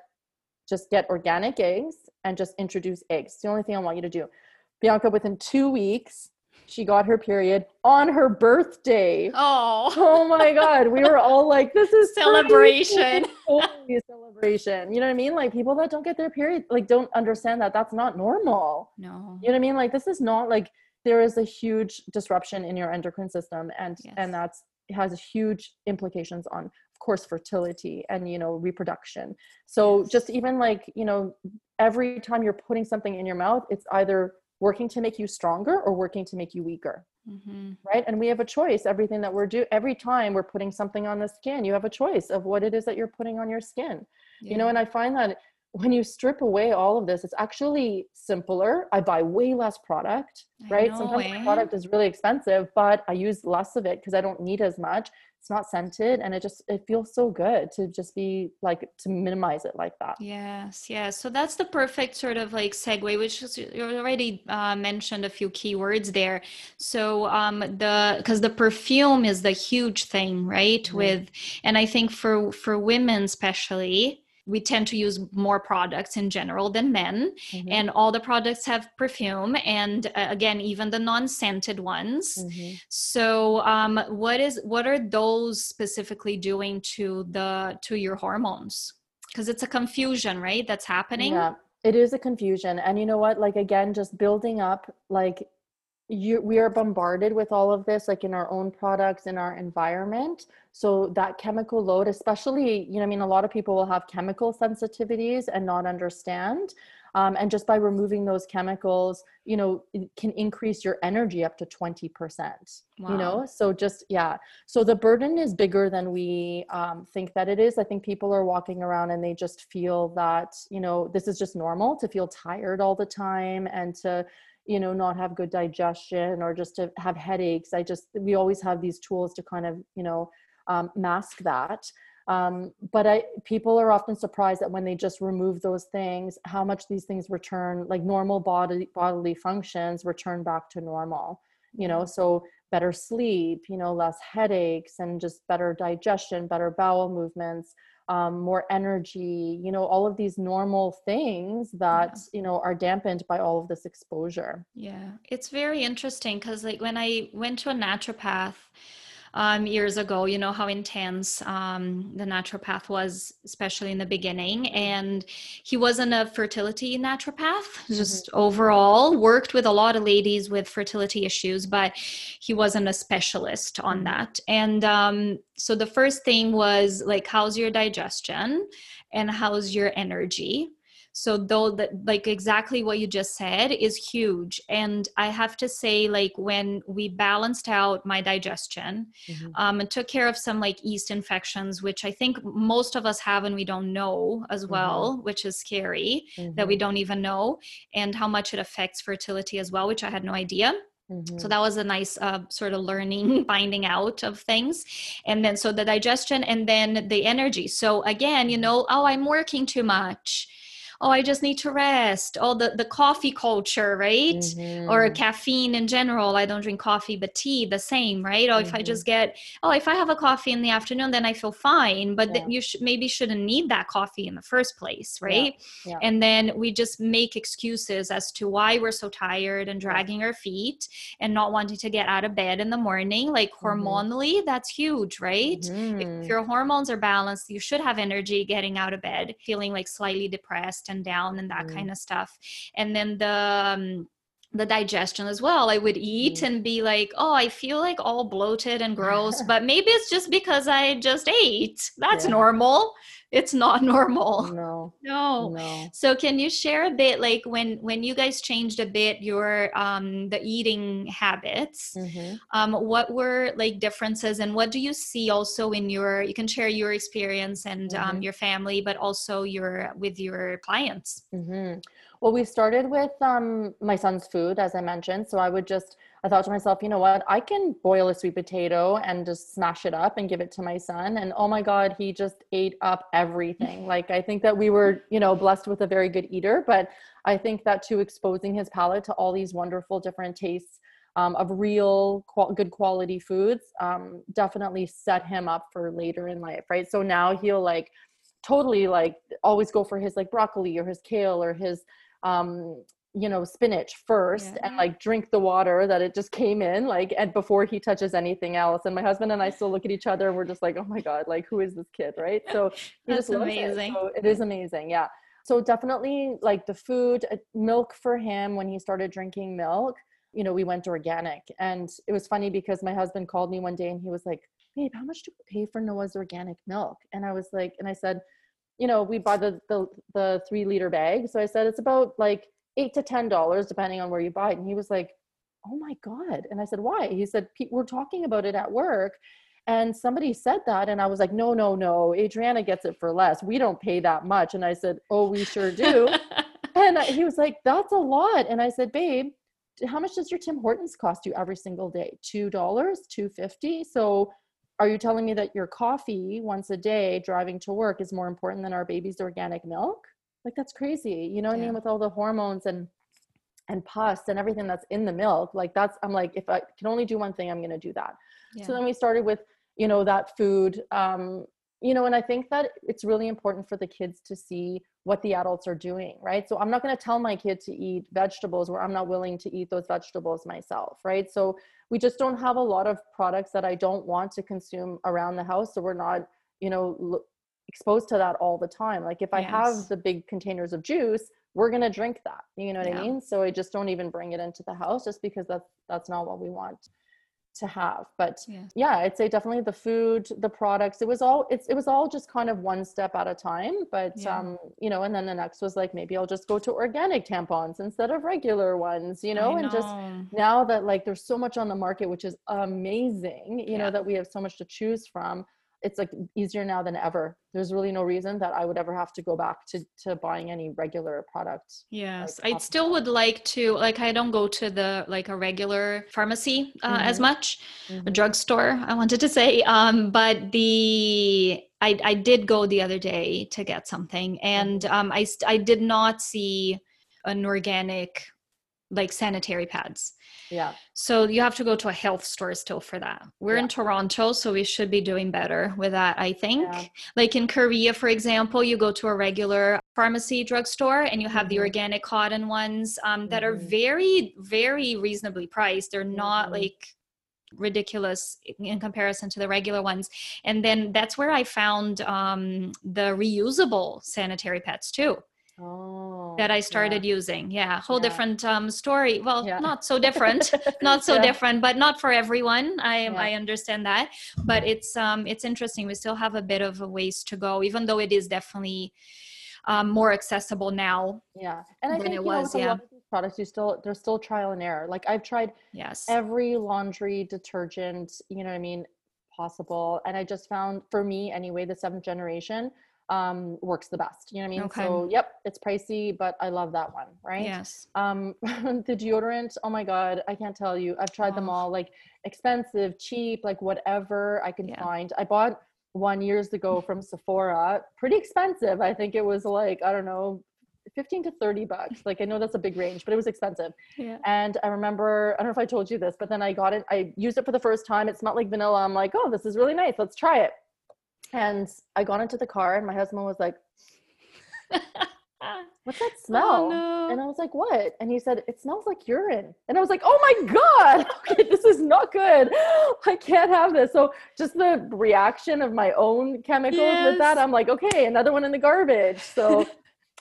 Speaker 3: just get organic eggs and just introduce eggs. It's the only thing I want you to do Bianca, within two weeks, she got her period on her birthday.
Speaker 2: Oh,
Speaker 3: Oh my God. We were all like, this is
Speaker 2: celebration.
Speaker 3: Totally celebration. You know what I mean? Like people that don't get their period, like don't understand that that's not normal.
Speaker 2: No.
Speaker 3: You know what I mean? Like this is not like there is a huge disruption in your endocrine system and
Speaker 2: Yes.
Speaker 3: and that's has huge implications on of course fertility and you know reproduction. So
Speaker 2: Yes.
Speaker 3: just even like, you know, every time you're putting something in your mouth, it's either working to make you stronger or working to make you weaker
Speaker 2: hmm
Speaker 3: right? And we have a choice. Everything that we're do every time we're putting something on the skin you have a choice of what it is that you're putting on your skin. You know and i find that when you strip away all of this it's actually simpler i buy way less product
Speaker 2: I
Speaker 3: right
Speaker 2: know,
Speaker 3: sometimes
Speaker 2: eh?
Speaker 3: product is really expensive but i use less of it because i don't need as much it's not scented and it just it feels so good to just be like to minimize it like that
Speaker 2: Yes, yes. So that's the perfect sort of like segue, which is you already uh, mentioned a few keywords there. So um, the because the perfume is the huge thing, right?
Speaker 3: Mhm.
Speaker 2: With and I think for for women especially, we tend to use more products in general than men,
Speaker 3: Mhm.
Speaker 2: and all the products have perfume, and uh, again, even the non-scented ones.
Speaker 3: Mhm.
Speaker 2: So, um, what is what are those specifically doing to the to your hormones? Because it's a confusion, right? That's happening.
Speaker 3: Yeah, it is a confusion. And you know what? Like again, just building up like you we are bombarded with all of this like in our own products in our environment. So that chemical load especially you know i mean a lot of people will have chemical sensitivities and not understand um, and just by removing those chemicals you know it can increase your energy up to 20% you know? So just yeah. So the burden is bigger than we um, think that it is. I think people are walking around and they just feel that you know this is just normal to feel tired all the time and to you know not have good digestion or just to have headaches. I just we always have these tools to kind of you know um, mask that. Um, but i people are often surprised that when they just remove those things how much these things return like normal body bodily functions return back to normal you know? So better sleep you know less headaches and just better digestion better bowel movements um, more energy you know all of these normal things that you know are dampened by all of this exposure.
Speaker 2: Yeah, it's very interesting because, like, when I went to a naturopath um, years ago, you know how intense um, the naturopath was, especially in the beginning. And he wasn't a fertility naturopath, just overall worked with a lot of ladies with fertility issues, but he wasn't a specialist on
Speaker 3: Mhm.
Speaker 2: that. And um, so the first thing was like, how's your digestion and how's your energy? So though that like exactly what you just said is huge and i have to say like when we balanced out my digestion um, and took care of some like yeast infections which i think most of us have and we don't know as well which is scary that we don't even know and how much it affects fertility as well which i had no idea
Speaker 3: Mhm.
Speaker 2: so that was a nice uh, sort of learning, finding out of things. And then, so the digestion and then the energy. So, again, you know, oh, I'm working too much. Oh, I just need to rest. Oh, the, the coffee culture, right? Or
Speaker 3: Mhm.
Speaker 2: caffeine in general. I don't drink coffee, but tea, the same, right? Or if I
Speaker 3: Mhm.
Speaker 2: just get, oh, if I have a coffee in the afternoon, then I feel fine. But then
Speaker 3: Yeah.
Speaker 2: you sh- maybe shouldn't need that coffee in the first place, right?
Speaker 3: yeah.
Speaker 2: And then we just make excuses as to why we're so tired and
Speaker 3: Yeah.
Speaker 2: dragging our feet and not wanting to get out of bed in the morning. Like
Speaker 3: Mhm.
Speaker 2: hormonally, that's huge, right? If
Speaker 3: Mhm.
Speaker 2: your hormones are balanced, you should have energy getting out of bed, feeling like slightly depressed and down and that
Speaker 3: Mhm.
Speaker 2: kind of stuff. And then the um, the digestion as well. I would eat
Speaker 3: Mhm.
Speaker 2: and be like, "Oh, I feel like all bloated and gross," but maybe it's just because I just ate. That's
Speaker 3: Yeah.
Speaker 2: normal. It's not normal.
Speaker 3: no
Speaker 2: No.
Speaker 3: no
Speaker 2: So can you share a bit like when when you guys changed a bit your um the eating habits?
Speaker 3: Mhm.
Speaker 2: Um what were like differences and what do you see also in your you can share your experience and um
Speaker 3: Mhm.
Speaker 2: your family but also your with your clients.
Speaker 3: hmm Well, we started with um, my son's food, as I mentioned. So I would just, I thought to myself, you know what? I can boil a sweet potato and just smash it up and give it to my son. And oh my God, he just ate up everything. like, I think that we were, you know, blessed with a very good eater. But I think that too, exposing his palate to all these wonderful different tastes um, of real qual- good quality foods um, definitely set him up for later in life, right? So now he'll like, totally like always go for his like broccoli or his kale or his um you know spinach first
Speaker 2: Yeah.
Speaker 3: and like drink the water that it just came in like and before he touches anything else and my husband and i still look at each other and we're just like oh my god like who is this kid right so
Speaker 2: That's amazing.
Speaker 3: it. So it is amazing yeah so definitely like the food uh, milk for him when he started drinking milk you know we went organic and it was funny because my husband called me one day and he was like babe how much do we pay for noah's organic milk and i was like and i said you know we buy the the, the three liter bag so i said it's about like eight to ten dollars depending on where you buy it. And he was like oh my god. And i said why? He said we're talking about it at work. And somebody said that and i was like no no no. Adriana gets it for less. We don't pay that much. And i said oh we sure do. And he was like that's a lot. And i said babe how much does your tim hortons cost you every single day? Two dollars two fifty. So are you telling me that your coffee once a day driving to work is more important than our baby's organic milk like that's crazy you know what i mean with all the hormones and and pus and everything that's in the milk like that's i'm like if i can only do one thing i'm going to do that.
Speaker 2: Yeah.
Speaker 3: so then we started with you know that food um you know and i think that it's really important for the kids to see what the adults are doing right? So i'm not going to tell my kid to eat vegetables where i'm not willing to eat those vegetables myself right? So we just don't have a lot of products that i don't want to consume around the house so we're not you know exposed to that all the time like if i
Speaker 2: Yes.
Speaker 3: have the big containers of juice we're going to drink that you know what
Speaker 2: Yeah.
Speaker 3: i mean so i just don't even bring it into the house just because that's that's not what we want to have but
Speaker 2: Yeah.
Speaker 3: yeah i'd say definitely the food the products it was all it's it was all just kind of one step at a time but
Speaker 2: Yeah.
Speaker 3: um you know and then the next was like maybe i'll just go to organic tampons instead of regular ones you know
Speaker 2: I
Speaker 3: and just now that like there's so much on the market which is amazing you know that we have so much to choose from it's like easier now than ever there's really no reason that i would ever have to go back to to buying any regular product
Speaker 2: Yes,
Speaker 3: like,
Speaker 2: I still would like to like I don't go to the like a regular pharmacy uh, as
Speaker 3: Mhm.
Speaker 2: much, a
Speaker 3: Mhm.
Speaker 2: drugstore. I wanted to say, um, but the I I did go the other day to get something, and
Speaker 3: Mm-hmm.
Speaker 2: um, I I did not see an organic like sanitary pads.
Speaker 3: yeah
Speaker 2: So you have to go to a health store still for that. We're in Toronto, so we should be doing better with that, I think.
Speaker 3: Yeah.
Speaker 2: Like in Korea, for example, you go to a regular pharmacy drugstore and you have the
Speaker 3: Mhm.
Speaker 2: organic cotton ones um, that are
Speaker 3: Mhm.
Speaker 2: very, very reasonably priced. They're not
Speaker 3: Mhm.
Speaker 2: like ridiculous in comparison to the regular ones. And then that's where I found um, the reusable sanitary pads too
Speaker 3: oh
Speaker 2: that I
Speaker 3: yeah.
Speaker 2: started using. Yeah, whole
Speaker 3: Yeah.
Speaker 2: different um, story. Well,
Speaker 3: Yeah.
Speaker 2: not so different, not so
Speaker 3: Yeah.
Speaker 2: different, but not for everyone. I
Speaker 3: Yeah.
Speaker 2: I understand that, but it's um it's interesting. We still have a bit of a ways to go, even though it is definitely um, more accessible now.
Speaker 3: Yeah, and I
Speaker 2: than
Speaker 3: think
Speaker 2: it
Speaker 3: know,
Speaker 2: was,
Speaker 3: a
Speaker 2: yeah.
Speaker 3: lot of products, you still there's still trial and error. Like I've tried
Speaker 2: Yes.
Speaker 3: every laundry detergent, you know what I mean, possible, and I just found for me anyway, the seventh generation um works the best. You know what I mean?
Speaker 2: Okay.
Speaker 3: So yep, it's pricey, but I love that one, right?
Speaker 2: Yes.
Speaker 3: Um, the deodorant, oh my god, I can't tell you. I've tried them
Speaker 2: Oh.
Speaker 3: all, like expensive, cheap, like whatever I can
Speaker 2: Yeah.
Speaker 3: find. I bought one years ago from Sephora, pretty expensive. I think it was like I don't know, fifteen to thirty bucks. Like I know that's a big range, but it was expensive.
Speaker 2: Yeah.
Speaker 3: And I remember, I don't know if I told you this, but then I got it. I used it for the first time. It smelled like vanilla. I'm like, oh, this is really nice. Let's try it. And I got into the car, and my husband was like, "What's that smell?"
Speaker 2: Oh, no.
Speaker 3: And I was like, "What?" And he said, "It smells like urine." And I was like, "Oh my god! Okay, this is not good. I can't have this." So just the reaction of my own chemicals with that, I'm like, "Okay, another one in the garbage." So.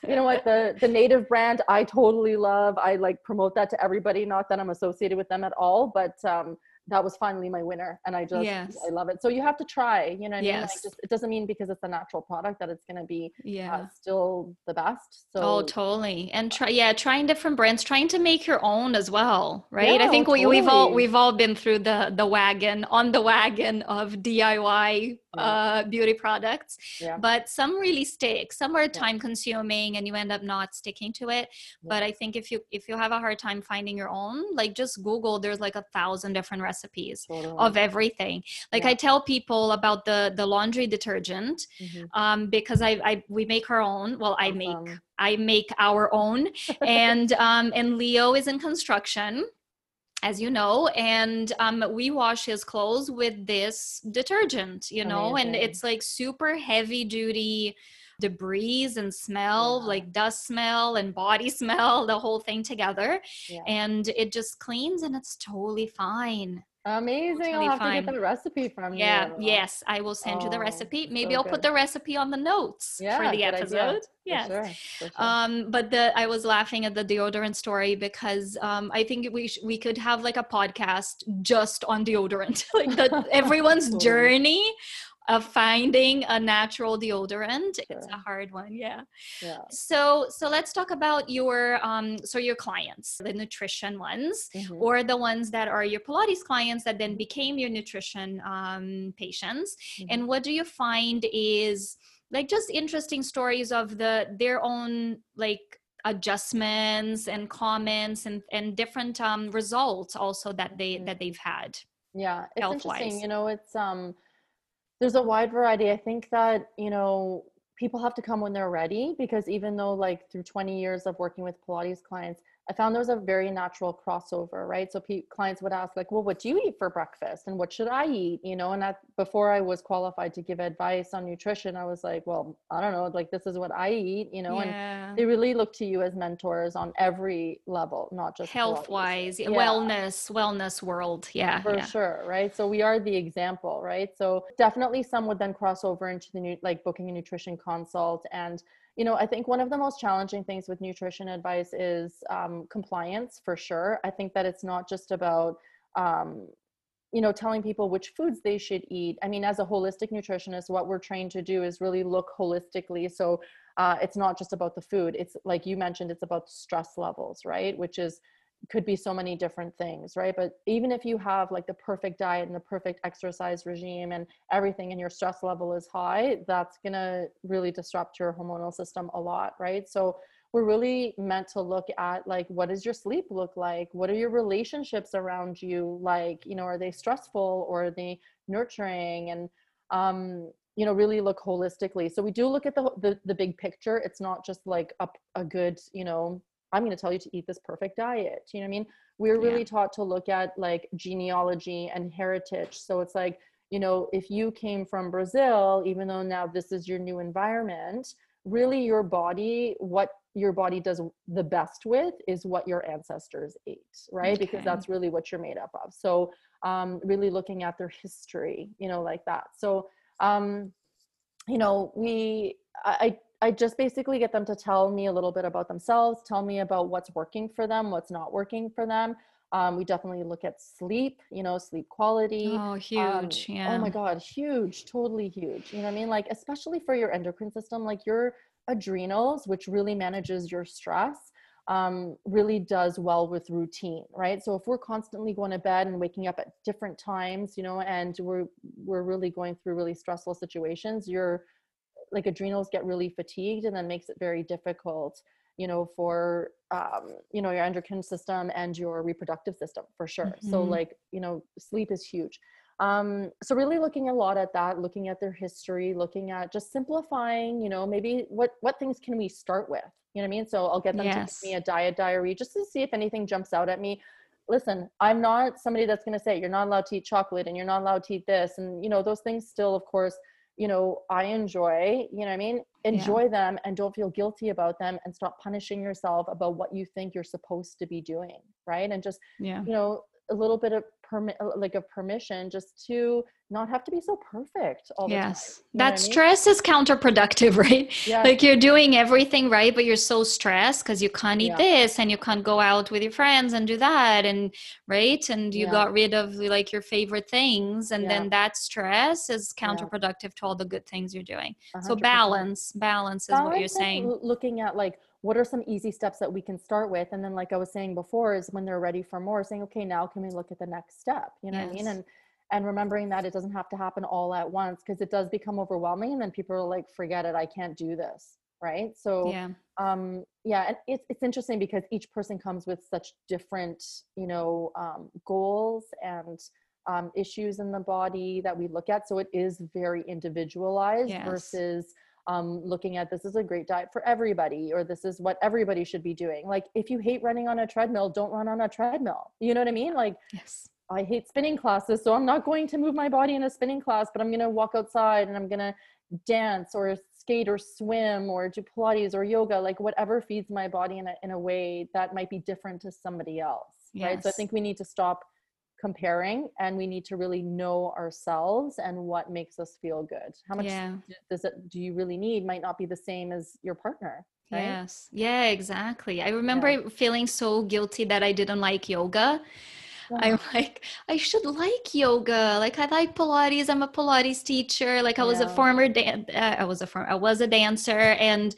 Speaker 3: You know what the the native brand I totally love. I like promote that to everybody. Not that I'm associated with them at all, but um, that was finally my winner, and I just
Speaker 2: Yes.
Speaker 3: I love it. So you have to try. You know what I mean? Like
Speaker 2: Yes.
Speaker 3: just it doesn't mean because it's a natural product that it's going to be
Speaker 2: yeah.
Speaker 3: uh, still the best. So
Speaker 2: Oh, totally. And try, yeah, trying different brands, trying to make your own as well, right? I
Speaker 3: Yeah,
Speaker 2: think we, we've all we've all been through the the wagon on the wagon of DIY
Speaker 3: Yeah.
Speaker 2: uh, beauty products,
Speaker 3: yeah,
Speaker 2: but some really stick. Some are time consuming, and you end up not sticking to it. But I think if you if you have a hard time finding your own, like just Google. There's like a thousand different recipes
Speaker 3: totally.
Speaker 2: of everything. Like
Speaker 3: Yeah.
Speaker 2: I tell people about the the laundry detergent
Speaker 3: Mhm.
Speaker 2: um, because I, I we make our own. Well, I make I make our own, and um, and Leo is in construction, as you know, and um, we wash his clothes with this detergent, you know, and it's like super heavy duty debris and smell,
Speaker 3: Yeah.
Speaker 2: like dust smell and body smell, the whole thing together.
Speaker 3: Yeah.
Speaker 2: And it just cleans and it's totally fine.
Speaker 3: Amazing.
Speaker 2: totally
Speaker 3: I'll have
Speaker 2: fine.
Speaker 3: to get the recipe from
Speaker 2: Yeah,
Speaker 3: you.
Speaker 2: Yeah, yes, I will send you the
Speaker 3: Oh,
Speaker 2: recipe. Maybe
Speaker 3: so
Speaker 2: I'll put the recipe on the notes
Speaker 3: Yeah,
Speaker 2: for the
Speaker 3: good
Speaker 2: episode.
Speaker 3: For
Speaker 2: Yes.
Speaker 3: sure, for sure.
Speaker 2: Um, but the I was laughing at the deodorant story because um, I think we sh- we could have like a podcast just on deodorant, like the, everyone's journey of finding a natural deodorant. It's a hard one, yeah.
Speaker 3: yeah.
Speaker 2: So so let's talk about your um so your clients, the nutrition ones
Speaker 3: Mhm.
Speaker 2: or the ones that are your Pilates clients that then became your nutrition um, patients.
Speaker 3: Mhm.
Speaker 2: And what do you find is like just interesting stories of the their own like adjustments and comments and and different um, results also that they
Speaker 3: Mhm.
Speaker 2: that they've had.
Speaker 3: yeah it's
Speaker 2: health-wise.
Speaker 3: interesting you know it's um there's a wide variety. I think that you know people have to come when they're ready because even though like through 20 years of working with pilates clients i found there was a very natural crossover right so pe- clients would ask like well what do you eat for breakfast and what should i eat you know and that before i was qualified to give advice on nutrition i was like well i don't know like this is what i eat you know and they really look to you as mentors on every level not just
Speaker 2: Health wise,
Speaker 3: Yeah.
Speaker 2: wellness, wellness world. Yeah.
Speaker 3: for
Speaker 2: yeah.
Speaker 3: sure right so we are the example right so definitely some would then cross over into the new like booking a nutrition consult and you know i think one of the most challenging things with nutrition advice is um, compliance for sure. I think that it's not just about um, you know telling people which foods they should eat. I mean as a holistic nutritionist what we're trained to do is really look holistically. So uh, it's not just about the food. It's like you mentioned it's about stress levels right? Which is could be so many different things right? But even if you have like the perfect diet and the perfect exercise regime and everything and your stress level is high that's going to really disrupt your hormonal system a lot right? So we're really meant to look at like what does your sleep look like? What are your relationships around you like? You know are they stressful or are they nurturing? And um you know really look holistically. So we do look at the the, the big picture. It's not just like a, a good you know i'm going to tell you to eat this perfect diet you know what i mean? We're really
Speaker 2: Yeah.
Speaker 3: taught to look at like genealogy and heritage. So it's like you know if you came from brazil even though now this is your new environment really your body what your body does the best with is what your ancestors ate right? Because that's really what you're made up of. So um, really looking at their history you know like that. So um, you know we I, I just basically get them to tell me a little bit about themselves tell me about what's working for them what's not working for them um, we definitely look at sleep you know sleep quality
Speaker 2: Oh,
Speaker 3: um,
Speaker 2: huge. yeah.
Speaker 3: Oh my God, huge, totally huge. You know what I mean? Like, especially for your endocrine system, like your adrenals, which really manages your stress, um, really does well with routine, right? So if we're constantly going to bed and waking up at different times, you know, and we're we're really going through really stressful situations, your like adrenals get really fatigued and then makes it very difficult you know for um, you know your endocrine system and your reproductive system for sure. So
Speaker 2: Mhm.
Speaker 3: like you know sleep is huge. Um, so really looking a lot at that looking at their history looking at just simplifying you know maybe what what things can we start with you know what i mean? So i'll get them to give me a diet diary just to see if anything jumps out at me. Listen i'm not somebody that's going to say you're not allowed to eat chocolate and you're not allowed to eat this and you know those things still of course you know i enjoy you know what i mean? Enjoy them and don't feel guilty about them and stop punishing yourself about what you think you're supposed to be doing right? And just
Speaker 2: yeah.
Speaker 3: you know a little bit of permit uh, like of permission just to not have to be so perfect all the time
Speaker 2: Yes.
Speaker 3: you know
Speaker 2: That
Speaker 3: I mean?
Speaker 2: stress is counterproductive, right?
Speaker 3: yeah
Speaker 2: Like you're doing everything right, but you're so stressed because you can't eat
Speaker 3: Yeah.
Speaker 2: this and you can't go out with your friends and do that. And right. And you
Speaker 3: Yeah.
Speaker 2: got rid of like your favorite things. And
Speaker 3: Yeah.
Speaker 2: then that stress is counterproductive to all the good things you're doing. So
Speaker 3: 100%.
Speaker 2: balance, balance is what you're saying.
Speaker 3: looking at like what are some easy steps that we can start with? And then like i was saying before is when they're ready for more saying okay now can we look at the next step? You know what i mean? And and remembering that it doesn't have to happen all at once because it does become overwhelming and then people are like forget it i can't do this right? So
Speaker 2: Yeah.
Speaker 3: um yeah and it's, it's interesting because each person comes with such different you know um, goals and um, issues in the body that we look at. So it is very individualized
Speaker 2: Yes.
Speaker 3: versus um, looking at this is a great diet for everybody or this is what everybody should be doing like if you hate running on a treadmill don't run on a treadmill you know what i mean like
Speaker 2: Yes.
Speaker 3: I hate spinning classes, so I'm not going to move my body in a spinning class, but I'm going to walk outside and I'm going to dance or skate or swim or do pilates or yoga like whatever feeds my body in a, in a way that might be different to somebody else yes. right so i think we need to stop comparing and we need to really know ourselves and what makes us feel good how much yeah. does it do you really need might not be the same as your partner
Speaker 2: right? yes yeah exactly i remember yeah. feeling so guilty that i didn't like yoga I'm like, I should like yoga. Like I like Pilates. I'm a Pilates teacher. Like I was yeah. a former dan- uh, I was a form- I was a dancer and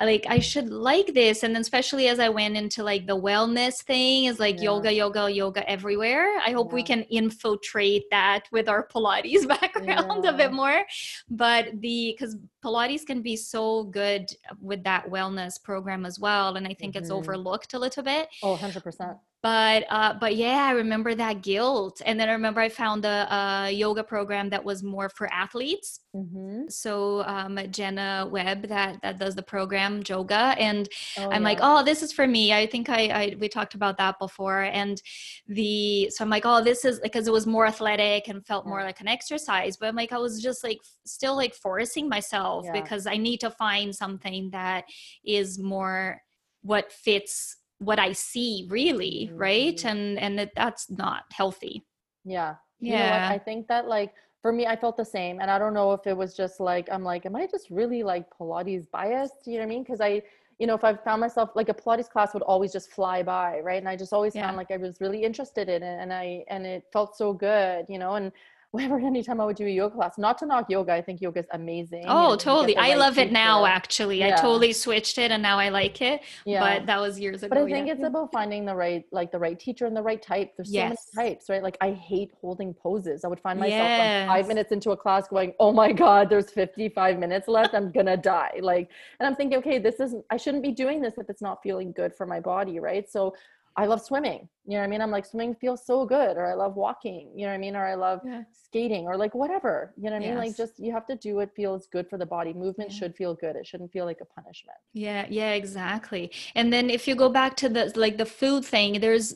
Speaker 2: like I should like this. And then especially as I went into like the wellness thing is like yeah. yoga, yoga, yoga everywhere. I hope yeah. we can infiltrate that with our Pilates background a bit more. But the because Pilates can be so good with that wellness program as well. And I think mm-hmm. it's overlooked a little bit.
Speaker 3: Oh, 100%
Speaker 2: but uh, but yeah i remember that guilt and then i remember i found a, a yoga program that was more for athletes mm-hmm. so um, jenna webb that that does the program yoga and oh, i'm yeah. like oh this is for me i think I, I we talked about that before and the so i'm like oh this is because it was more athletic and felt more like an exercise but i'm like i was just like still like forcing myself yeah. because i need to find something that is more what fits what I see really, mm-hmm. right? And and that, that's not healthy.
Speaker 3: Yeah. Yeah. I think that like for me, I felt the same. And I don't know if it was just like, I'm like, am I just really like Pilates biased? You know what I mean? Because I, you know, if I found myself like a Pilates class would always just fly by, right? And I just always yeah. found like I was really interested in it and I, and it felt so good, you know, and whenever anytime I would do a yoga class, not to knock yoga, I think yoga is amazing.
Speaker 2: Oh, totally. I love it now actually. Yeah. I totally switched it and now I like it. Yeah. But that was years ago.
Speaker 3: But I think yeah. it's about finding the right like the right teacher and the right type. There's so many types, right? Like I hate holding poses. I would find myself yes. like 5 minutes into a class going, "Oh my god, there's 55 minutes left. I'm going to die." Like and I'm thinking, "Okay, this isn't I shouldn't be doing this if it's not feeling good for my body, right?" So I love swimming. You know what I mean? I'm like swimming feels so good or I love walking, you know what I mean? Or I love yeah. skating or like whatever. You know what I mean? Like just you have to do what feels good for the body. Movement yeah. should feel good. It shouldn't feel like a punishment.
Speaker 2: Yeah, yeah, exactly. And then if you go back to the like the food thing, there's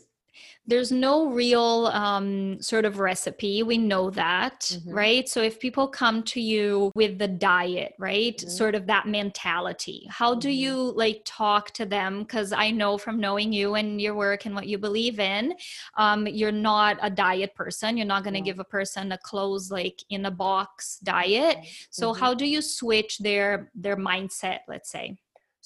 Speaker 2: there's no real um, sort of recipe. We know that, mm-hmm. right? So if people come to you with the diet, right, mm-hmm. sort of that mentality, how do mm-hmm. you like talk to them? Because I know from knowing you and your work and what you believe in, um, you're not a diet person. You're not going to give a person a clothes like in a box diet. So mm-hmm. how do you switch their their mindset? Let's say.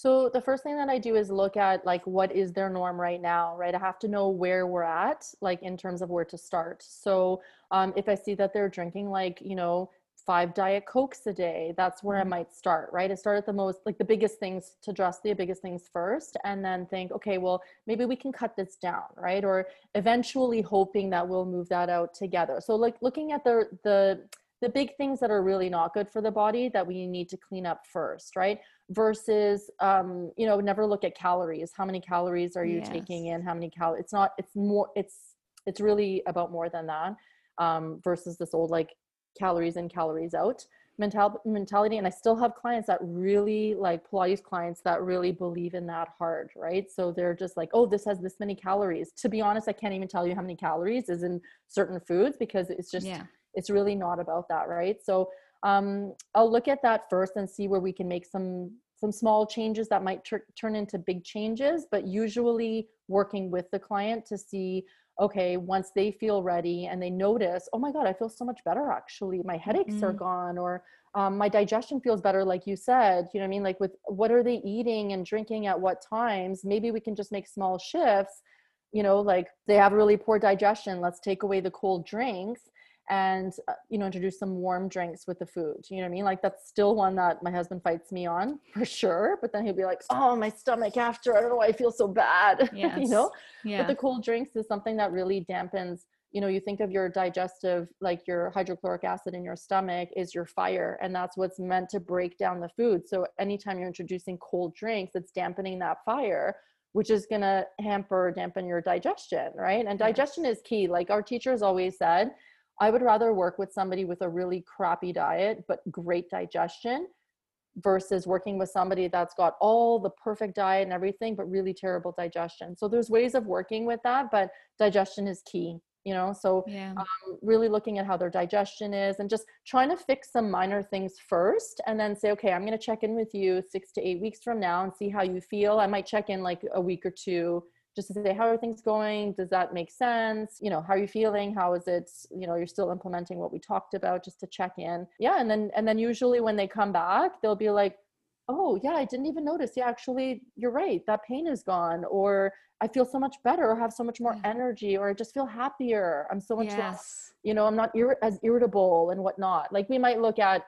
Speaker 3: So the first thing that I do is look at like what is their norm right now, right? I have to know where we're at, like in terms of where to start. So um, if I see that they're drinking like you know five diet cokes a day, that's where I mm-hmm. might start, right? I start at the most like the biggest things to address the biggest things first, and then think, okay, well maybe we can cut this down, right? Or eventually hoping that we'll move that out together. So like looking at the the the big things that are really not good for the body that we need to clean up first, right? Versus, um, you know, never look at calories. How many calories are you yes. taking in? How many calories? It's not. It's more. It's it's really about more than that. Um, versus this old like calories in, calories out mental mentality. And I still have clients that really like Pilates clients that really believe in that hard, right? So they're just like, oh, this has this many calories. To be honest, I can't even tell you how many calories is in certain foods because it's just. Yeah it's really not about that right? So um, i'll look at that first and see where we can make some some small changes that might tur- turn into big changes but usually working with the client to see okay once they feel ready and they notice oh my god i feel so much better actually. My headaches mm-hmm. are gone or um, my digestion feels better like you said you know what i mean? Like with what are they eating and drinking at what times? Maybe we can just make small shifts you know like they have really poor digestion let's take away the cold drinks and uh, you know introduce some warm drinks with the food you know what i mean? Like that's still one that my husband fights me on for sure but then he'll be like oh my stomach after i don't know why i feel so bad yes. you know? Yeah. but the cold drinks is something that really dampens you know you think of your digestive like your hydrochloric acid in your stomach is your fire and that's what's meant to break down the food. So anytime you're introducing cold drinks it's dampening that fire which is going to hamper dampen your digestion right? And digestion is key. Like our teachers always said I would rather work with somebody with a really crappy diet but great digestion versus working with somebody that's got all the perfect diet and everything but really terrible digestion. So there's ways of working with that, but digestion is key. you know so
Speaker 2: Yeah.
Speaker 3: um, really looking at how their digestion is and just trying to fix some minor things first and then say okay i'm going to check in with you six to eight weeks from now and see how you feel i might check in like a week or two just to say how are things going? Does that make sense? You know how are you feeling? How is it you know you're still implementing what we talked about? Just to check in. Yeah and then and then usually when they come back they'll be like oh yeah i didn't even notice. Yeah actually you're right. That pain is gone or i feel so much better or have so much more
Speaker 2: Yeah.
Speaker 3: energy or i just feel happier. I'm so much less you know i'm not ir- as irritable and whatnot. Like we might look at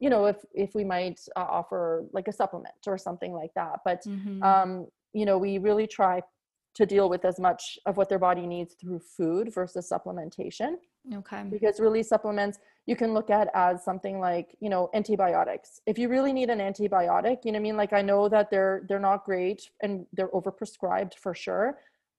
Speaker 3: you know if if we might uh, offer like a supplement or something like that but
Speaker 2: Mhm.
Speaker 3: um you know we really try to deal with as much of what their body needs through food versus supplementation
Speaker 2: okay.
Speaker 3: because really supplements you can look at as something like you know antibiotics if you really need an antibiotic you know what i mean like i know that they're they're not great and they're overprescribed for sure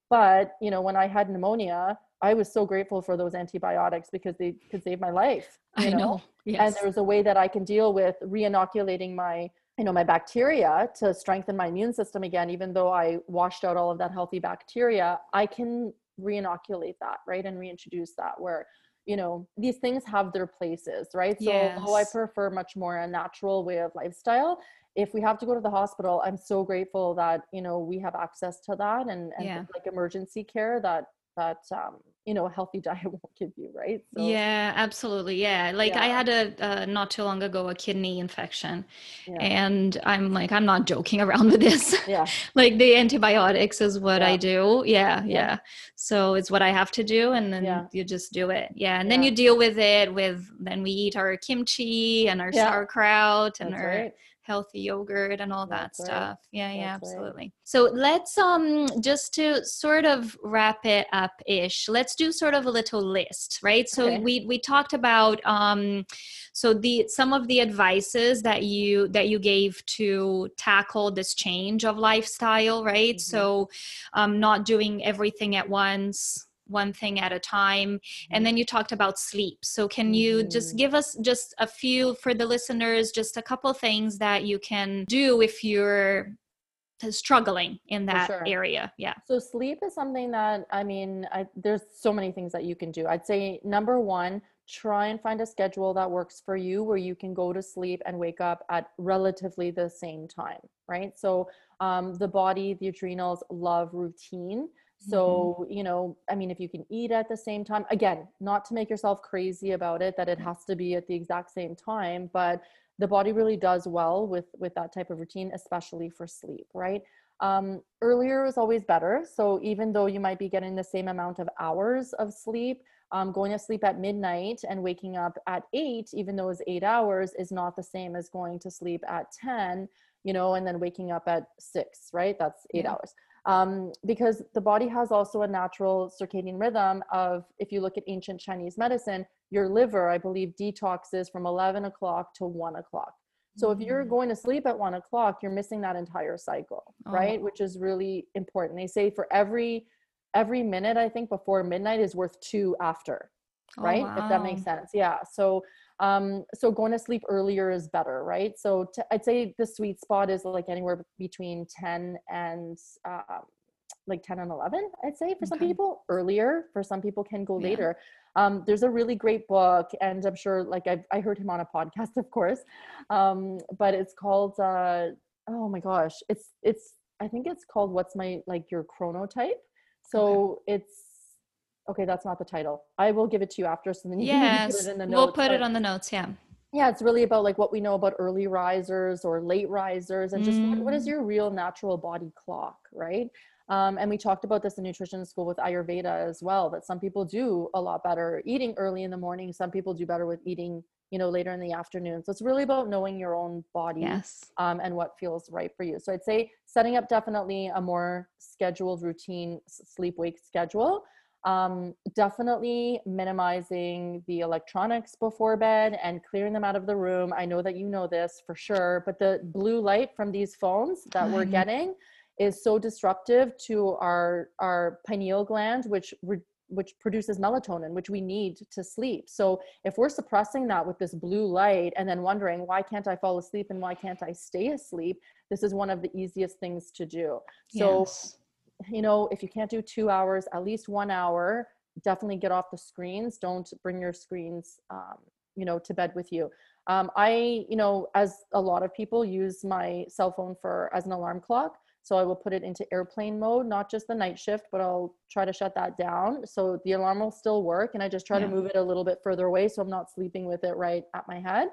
Speaker 3: but you know when i had pneumonia i was so grateful for those antibiotics because they could save my life you
Speaker 2: I know. Yes.
Speaker 3: and there's a way that i can deal with re-inoculating my you know my bacteria to strengthen my immune system again even though i washed out all of that healthy bacteria i can re-inoculate that right and reintroduce that where you know these things have their places right? So although i prefer much more a natural way of lifestyle. If we have to go to the hospital i'm so grateful that you know we have access to that and, and
Speaker 2: Yeah.
Speaker 3: like emergency care that that um you know a healthy diet won't give you right so
Speaker 2: yeah, absolutely. Yeah. Like I had a uh, not too long ago a kidney infection,
Speaker 3: yeah
Speaker 2: and I'm like I'm not joking around with this.
Speaker 3: yeah
Speaker 2: like the antibiotics is what I do. Yeah,
Speaker 3: Yeah.
Speaker 2: yeah. So it's what I have to do, and then
Speaker 3: Yeah.
Speaker 2: you just do it. Yeah, and then you deal with it. With then we eat our kimchi and our
Speaker 3: Yeah.
Speaker 2: sauerkraut and
Speaker 3: that's
Speaker 2: our
Speaker 3: right
Speaker 2: healthy yogurt and all that
Speaker 3: That's right.
Speaker 2: stuff. Yeah, yeah,
Speaker 3: That's right.
Speaker 2: absolutely. So let's um just to sort of wrap it up ish. Let's do sort of a little list, right? So
Speaker 3: Okay.
Speaker 2: we we talked about um so the some of the advices that you that you gave to tackle this change of lifestyle, right?
Speaker 3: Mhm.
Speaker 2: So um not doing everything at once one thing at a time and then you talked about sleep so can you just
Speaker 3: Mhm.
Speaker 2: give us just a few for the listeners just a couple things that you can do if you're struggling in that
Speaker 3: sure.
Speaker 2: area yeah
Speaker 3: So sleep is something that I mean, I there's so many things that you can do. I'd say number one, try and find a schedule that works for you where you can go to sleep and wake up at relatively the same time, right? So um, the body, the adrenals love routine. So, you know, I mean, if you can eat at the same time, again, not to make yourself crazy about it, that it has to be at the exact same time, but the body really does well with with that type of routine, especially for sleep, right? um, earlier is always better. So even though you might be getting the same amount of hours of sleep, um, going to sleep at midnight and waking up at eight, even though it's eight hours, is not the same as going to sleep at 10, you know, and then waking up at six, right? That's eight
Speaker 2: Yeah.
Speaker 3: hours. Um, because the body has also a natural circadian rhythm of, if you look at ancient Chinese medicine, your liver, I believe, detoxes from 11 o'clock to one o'clock. So if you're
Speaker 2: Mm.
Speaker 3: going to sleep at one o'clock, you're missing that entire cycle,
Speaker 2: Oh,
Speaker 3: right?
Speaker 2: wow.
Speaker 3: Which is really important. They say for every every minute, I think before midnight is worth two after,
Speaker 2: Oh,
Speaker 3: right? If that makes sense. Yeah. So um so going to sleep earlier is better, right? So t- I'd say the sweet spot is like anywhere between 10 and um like 10 and 11 i'd say for some people. Earlier for some people can go
Speaker 2: Yeah.
Speaker 3: later. Um, there's a really great book and i'm sure like I've, i heard him on a podcast of course. Um, but it's called uh, oh my gosh it's it's i think it's called what's my like your chronotype. So it's okay that's not the title i will give it to you after so then you can put
Speaker 2: yes
Speaker 3: it in the notes
Speaker 2: we'll put it on the notes yeah
Speaker 3: yeah it's really about like what we know about early risers or late risers and just what, what is
Speaker 2: Mm.
Speaker 3: your real natural body clock right um, and we talked about this in nutrition school with ayurveda as well that some people do a lot better eating early in the morning some people do better with eating you know later in the afternoon so it's really about knowing your own body
Speaker 2: yes
Speaker 3: um, and what feels right for you. So I'd say setting up definitely a more scheduled routine sleep wake schedule. Um, definitely minimizing the electronics before bed and clearing them out of the room. I know that you know this for sure, but the blue light from these phones that we're getting is so disruptive to our our pineal gland, which re- which produces melatonin, which we need to sleep. So if we're suppressing that with this blue light and then wondering why can't I fall asleep and why can't I stay asleep, this is one of the easiest things to do. So,
Speaker 2: yes.
Speaker 3: You know, if you can't do two hours, at least one hour definitely get off the screens. Don't bring your screens um, you know to bed with you. Um, i you know as a lot of people use my cell phone for as an alarm clock so i will put it into airplane mode not just the night shift but i'll try to shut that down. So the alarm will still work and i just try yeah. to move it a little bit further away so i'm not sleeping with it right at my head.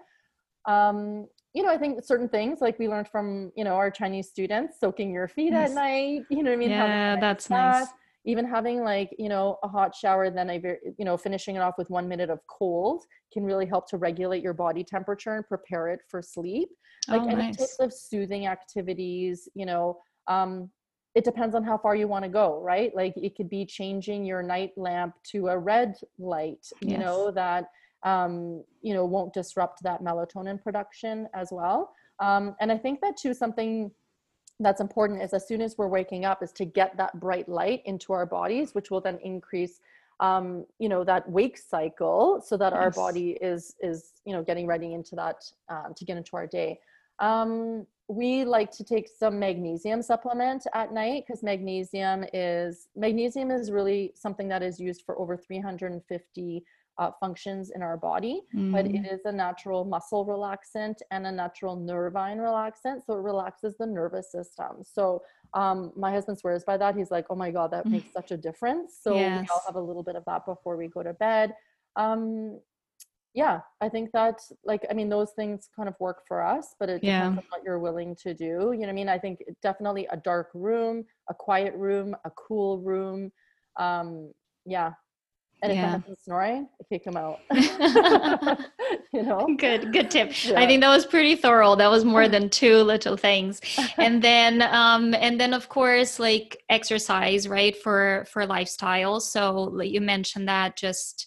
Speaker 3: Um, you know, I think certain things like we learned from, you know, our Chinese students, soaking your feet yes. at night, you know what I mean?
Speaker 2: Yeah, that's nice.
Speaker 3: Even having like, you know, a hot shower, then I, you know, finishing it off with one minute of cold can really help to regulate your body temperature and prepare it for sleep. Like oh, any nice. types of soothing activities, you know, um, it depends on how far you want to go, right? Like it could be changing your night lamp to a red light, you yes. know, that um, you know, won't disrupt that melatonin production as well. Um, and I think that too, something that's important is as soon as we're waking up is to get that bright light into our bodies, which will then increase um, you know that wake cycle so that yes. our body is is you know getting ready into that um, to get into our day um, we like to take some magnesium supplement at night because magnesium is magnesium is really something that is used for over 350 uh, functions in our body, mm. but it mm. a natural muscle relaxant and a natural nervine relaxant. So it relaxes the nervous system. So um, my husband swears by that. He's like, oh my God, that mm. makes such a difference. So yes. we all have a little bit of that before we go to bed. Um, yeah, I think that like I mean those things kind of work for us, but it yeah. depends on what you're willing to do. You know what I mean? I think definitely a dark room, a quiet room, a cool room. Um, yeah, and if yeah. I have snoring, I kick him out.
Speaker 2: you know? Good, good tip. Yeah. I think that was pretty thorough. That was more than two little things. and then um and then of course like exercise, right? For for lifestyle. So you mentioned that just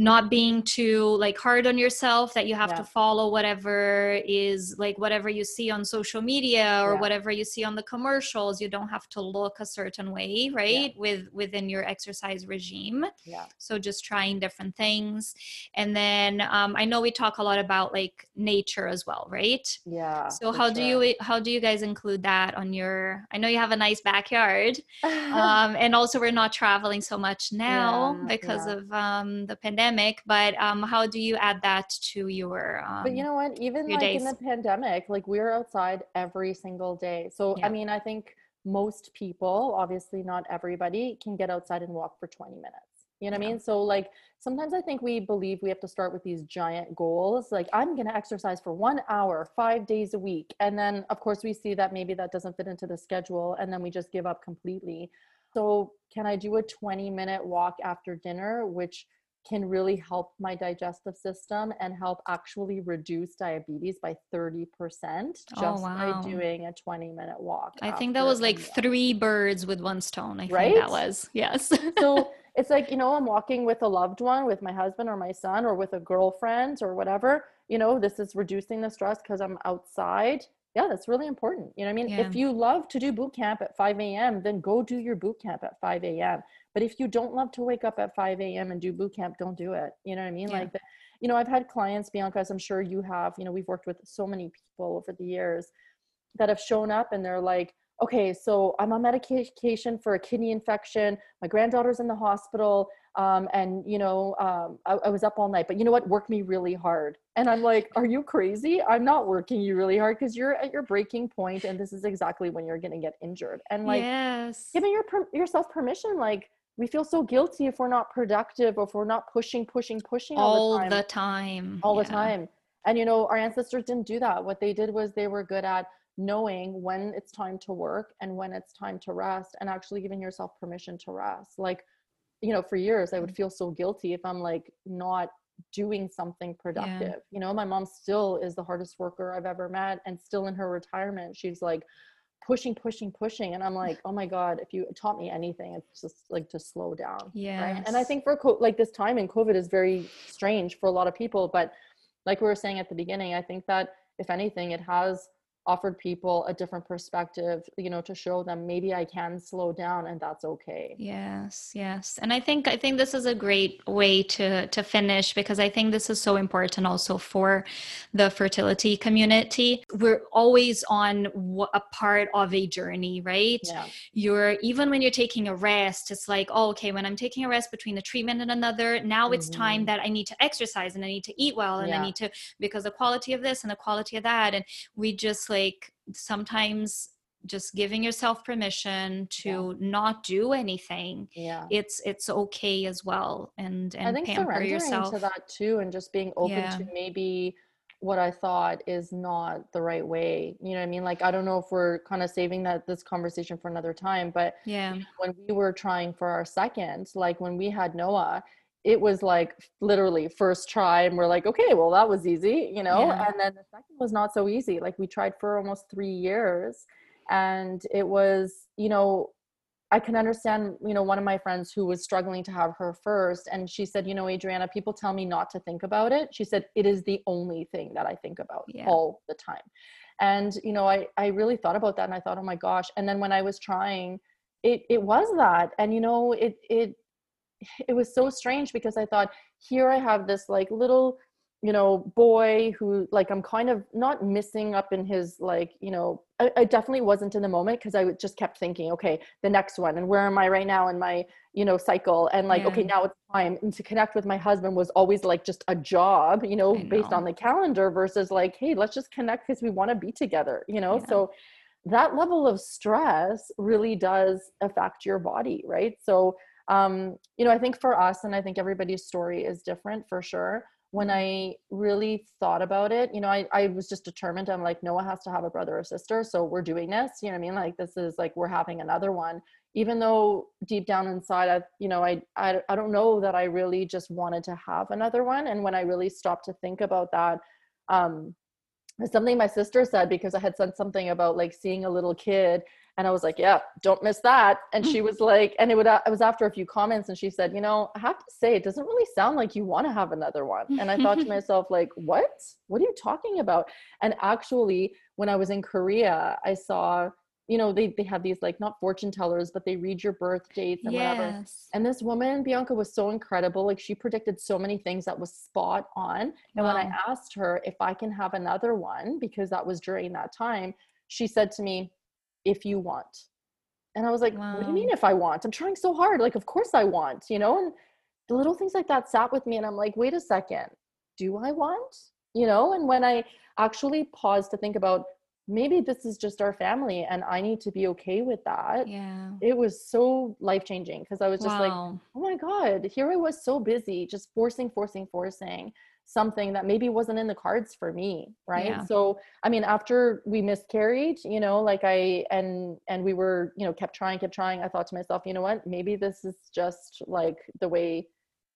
Speaker 2: not being too like hard on yourself that you have yeah. to follow whatever is like whatever you see on social media or yeah. whatever you see on the commercials you don't have to look a certain way right yeah. with within your exercise regime
Speaker 3: yeah
Speaker 2: so just trying different things and then um, i know we talk a lot about like nature as well right
Speaker 3: yeah
Speaker 2: so how sure. do you how do you guys include that on your i know you have a nice backyard um, and also we're not traveling so much now because of um, the pandemic pandemic but um, how do you add that to your um,
Speaker 3: but you know what even like days? in the pandemic like we're outside every single day so yeah. i mean i think most people obviously not everybody can get outside and walk for 20 minutes you know what yeah. i mean so like sometimes i think we believe we have to start with these giant goals like i'm going to exercise for one hour five days a week and then of course we see that maybe that doesn't fit into the schedule and then we just give up completely so can i do a 20 minute walk after dinner which can really help my digestive system and help actually reduce diabetes by 30% just oh, wow. by doing a 20 minute walk.
Speaker 2: I think that was like three birds with one stone. I right? think that was. Yes.
Speaker 3: so it's like, you know, I'm walking with a loved one, with my husband or my son or with a girlfriend or whatever. You know, this is reducing the stress because I'm outside yeah, that's really important. You know I mean? Yeah. If you love to do boot camp at 5 a.m., then go do your boot camp at 5 a.m. But if you don't love to wake up at 5 a.m. and do boot camp, don't do it. You know what I mean? Yeah. Like, you know, I've had clients, Bianca, as I'm sure you have, you know, we've worked with so many people over the years that have shown up and they're like, okay, so I'm on medication for a kidney infection. My granddaughter's in the hospital. Um, and, you know, um, I, I, was up all night, but you know what? Work me really hard. And I'm like, are you crazy? I'm not working you really hard because you're at your breaking point and this is exactly when you're going to get injured. And like,
Speaker 2: yes.
Speaker 3: giving your, yourself permission, like, we feel so guilty if we're not productive or if we're not pushing, pushing, pushing all,
Speaker 2: all the time. The time.
Speaker 3: All yeah. the time. And, you know, our ancestors didn't do that. What they did was they were good at knowing when it's time to work and when it's time to rest and actually giving yourself permission to rest like you know for years i would mm. feel so guilty if i'm like not doing something productive yeah. you know my mom still is the hardest worker i've ever met and still in her retirement she's like pushing pushing pushing and i'm like oh my god if you taught me anything it's just like to slow down
Speaker 2: yeah
Speaker 3: right? and i think for co- like this time in covid is very strange for a lot of people but like we were saying at the beginning i think that if anything it has offered people a different perspective you know to show them maybe i can slow down and that's okay
Speaker 2: yes yes and i think i think this is a great way to to finish because i think this is so important also for the fertility community we're always on a part of a journey right yeah. you're even when you're taking a rest it's like oh, okay when i'm taking a rest between a treatment and another now mm-hmm. it's time mm-hmm. that i need to exercise and i need to eat well and yeah. i need to because the quality of this and the quality of that and we just like sometimes just giving yourself permission to yeah. not do anything
Speaker 3: yeah
Speaker 2: it's it's okay as well and and
Speaker 3: I think
Speaker 2: pamper
Speaker 3: surrendering
Speaker 2: yourself
Speaker 3: to that too and just being open yeah. to maybe what i thought is not the right way you know what i mean like i don't know if we're kind of saving that this conversation for another time but
Speaker 2: yeah
Speaker 3: when we were trying for our second like when we had noah it was like literally first try and we're like okay well that was easy you know yeah. and then the second was not so easy like we tried for almost three years and it was you know i can understand you know one of my friends who was struggling to have her first and she said you know adriana people tell me not to think about it she said it is the only thing that i think about yeah. all the time and you know i i really thought about that and i thought oh my gosh and then when i was trying it it was that and you know it it it was so strange because I thought, here I have this like little, you know, boy who like I'm kind of not missing up in his like, you know, I, I definitely wasn't in the moment because I just kept thinking, okay, the next one, and where am I right now in my, you know, cycle, and like, yeah. okay, now it's time. And to connect with my husband was always like just a job, you know, know. based on the calendar versus like, hey, let's just connect because we want to be together, you know. Yeah. So that level of stress really does affect your body, right? So um, you know, I think for us, and I think everybody's story is different for sure. When mm-hmm. I really thought about it, you know, I, I was just determined. I'm like, Noah has to have a brother or sister. So we're doing this. You know what I mean? Like, this is like, we're having another one. Even though deep down inside, I, you know, I, I, I don't know that I really just wanted to have another one. And when I really stopped to think about that, um, something my sister said because I had said something about like seeing a little kid and I was like, yeah, don't miss that. And she was like, and it would, it was after a few comments and she said, you know, I have to say, it doesn't really sound like you want to have another one. And I thought to myself, like, what? What are you talking about? And actually, when I was in Korea, I saw, you know, they, they have these like not fortune tellers, but they read your birth dates and yes. whatever. And this woman, Bianca, was so incredible. Like she predicted so many things that was spot on. And wow. when I asked her if I can have another one, because that was during that time, she said to me, if you want. And I was like, wow. what do you mean if I want? I'm trying so hard. Like, of course I want, you know? And the little things like that sat with me and I'm like, wait a second, do I want? You know, and when I actually paused to think about maybe this is just our family and I need to be okay with that.
Speaker 2: Yeah.
Speaker 3: It was so life changing because I was just wow. like, oh my God, here I was so busy, just forcing, forcing, forcing something that maybe wasn't in the cards for me right yeah. so i mean after we miscarried you know like i and and we were you know kept trying kept trying i thought to myself you know what maybe this is just like the way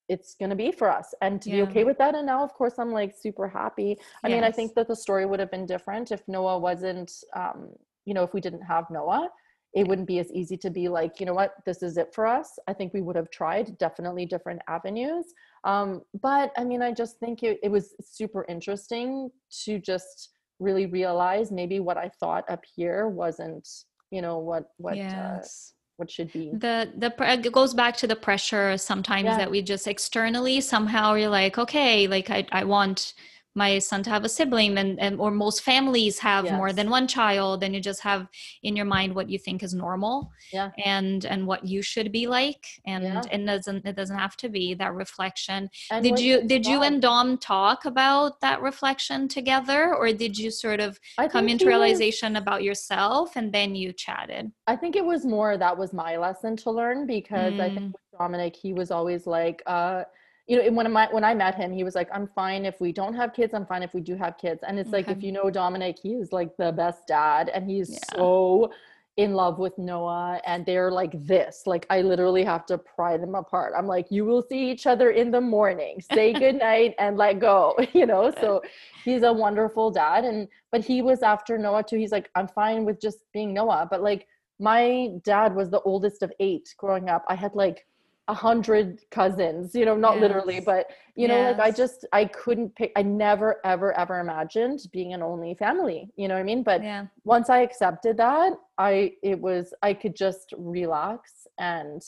Speaker 3: it's going to be for us and to yeah. be okay with that and now of course i'm like super happy i yes. mean i think that the story would have been different if noah wasn't um you know if we didn't have noah it wouldn't be as easy to be like you know what this is it for us i think we would have tried definitely different avenues um, but i mean i just think it, it was super interesting to just really realize maybe what i thought up here wasn't you know what what uh, yes. uh, what should be
Speaker 2: the the it goes back to the pressure sometimes yeah. that we just externally somehow you're like okay like i i want my son to have a sibling and, and or most families have yes. more than one child and you just have in your mind what you think is normal
Speaker 3: yeah.
Speaker 2: and and what you should be like and yeah. it doesn't it doesn't have to be that reflection and did you did you and dom talk about that reflection together or did you sort of come into realization was, about yourself and then you chatted
Speaker 3: i think it was more that was my lesson to learn because mm. i think mm. with dominic he was always like uh you know when I when I met him, he was like, "I'm fine if we don't have kids. I'm fine if we do have kids." And it's okay. like if you know Dominic, he is like the best dad, and he's yeah. so in love with Noah, and they're like this. Like I literally have to pry them apart. I'm like, "You will see each other in the morning. Say good night and let go." You know. So he's a wonderful dad, and but he was after Noah too. He's like, "I'm fine with just being Noah," but like my dad was the oldest of eight growing up. I had like a hundred cousins you know not yes. literally but you know yes. like i just i couldn't pick i never ever ever imagined being an only family you know what i mean but yeah. once i accepted that i it was i could just relax and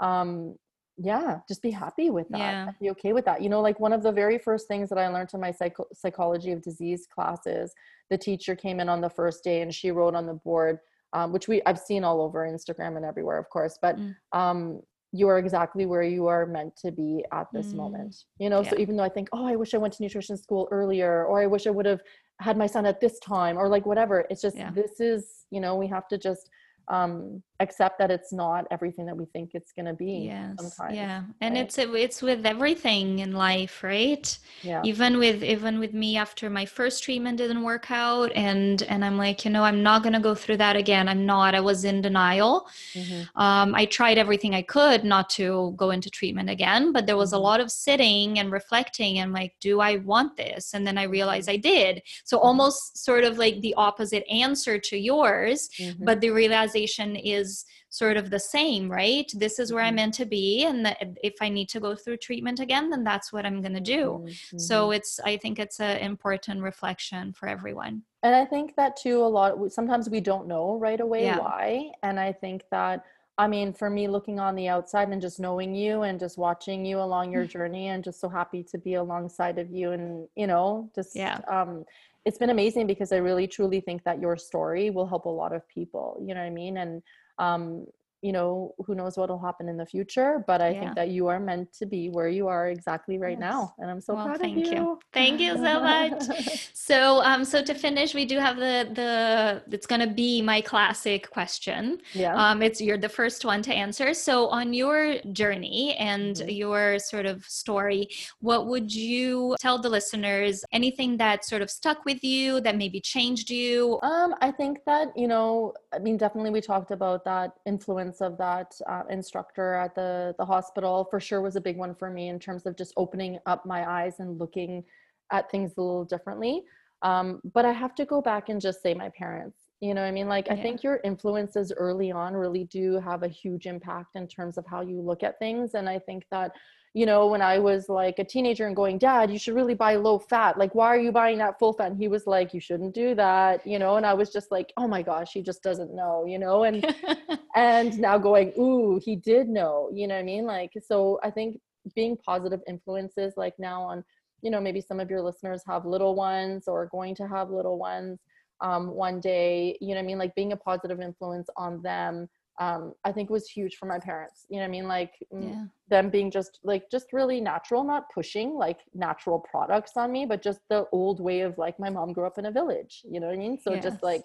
Speaker 3: um yeah just be happy with that yeah. be okay with that you know like one of the very first things that i learned in my psych- psychology of disease classes the teacher came in on the first day and she wrote on the board um, which we i've seen all over instagram and everywhere of course but mm. um, you are exactly where you are meant to be at this mm. moment you know yeah. so even though i think oh i wish i went to nutrition school earlier or i wish i would have had my son at this time or like whatever it's just yeah. this is you know we have to just um accept that it's not everything that we think it's going to be
Speaker 2: yes sometimes, yeah and right? it's it's with everything in life right yeah even with even with me after my first treatment didn't work out and and i'm like you know i'm not going to go through that again i'm not i was in denial mm-hmm. um, i tried everything i could not to go into treatment again but there was a mm-hmm. lot of sitting and reflecting and like do i want this and then i realized i did so mm-hmm. almost sort of like the opposite answer to yours mm-hmm. but the realization is is sort of the same, right? This is where I'm mm-hmm. meant to be. And if I need to go through treatment again, then that's what I'm going to do. Mm-hmm. So it's, I think it's an important reflection for everyone.
Speaker 3: And I think that too, a lot, sometimes we don't know right away yeah. why. And I think that, I mean, for me, looking on the outside and just knowing you and just watching you along your mm. journey and just so happy to be alongside of you and, you know, just, yeah. um, it's been amazing because I really truly think that your story will help a lot of people. You know what I mean? And um, you know who knows what will happen in the future but i yeah. think that you are meant to be where you are exactly right yes. now and i'm so well, proud
Speaker 2: thank
Speaker 3: of you.
Speaker 2: you thank you so much so um so to finish we do have the the it's going to be my classic question yeah um it's you're the first one to answer so on your journey and mm-hmm. your sort of story what would you tell the listeners anything that sort of stuck with you that maybe changed you
Speaker 3: um i think that you know i mean definitely we talked about that influence influence of that uh, instructor at the the hospital for sure was a big one for me in terms of just opening up my eyes and looking at things a little differently. Um, but i have to go back and just say my parents you know i mean? Like yeah. i think your influences early on really do have a huge impact in terms of how you look at things. And i think that you know, when I was like a teenager and going, Dad, you should really buy low fat. Like, why are you buying that full fat? And he was like, You shouldn't do that, you know. And I was just like, Oh my gosh, he just doesn't know, you know. And and now going, Ooh, he did know, you know what I mean? Like, so I think being positive influences, like now on, you know, maybe some of your listeners have little ones or going to have little ones um, one day, you know what I mean? Like being a positive influence on them um, I think was huge for my parents. You know I mean? Like yeah. them being just like just really natural, not pushing like natural products on me, but just the old way of like my mom grew up in a village. You know what I mean? So yes. just like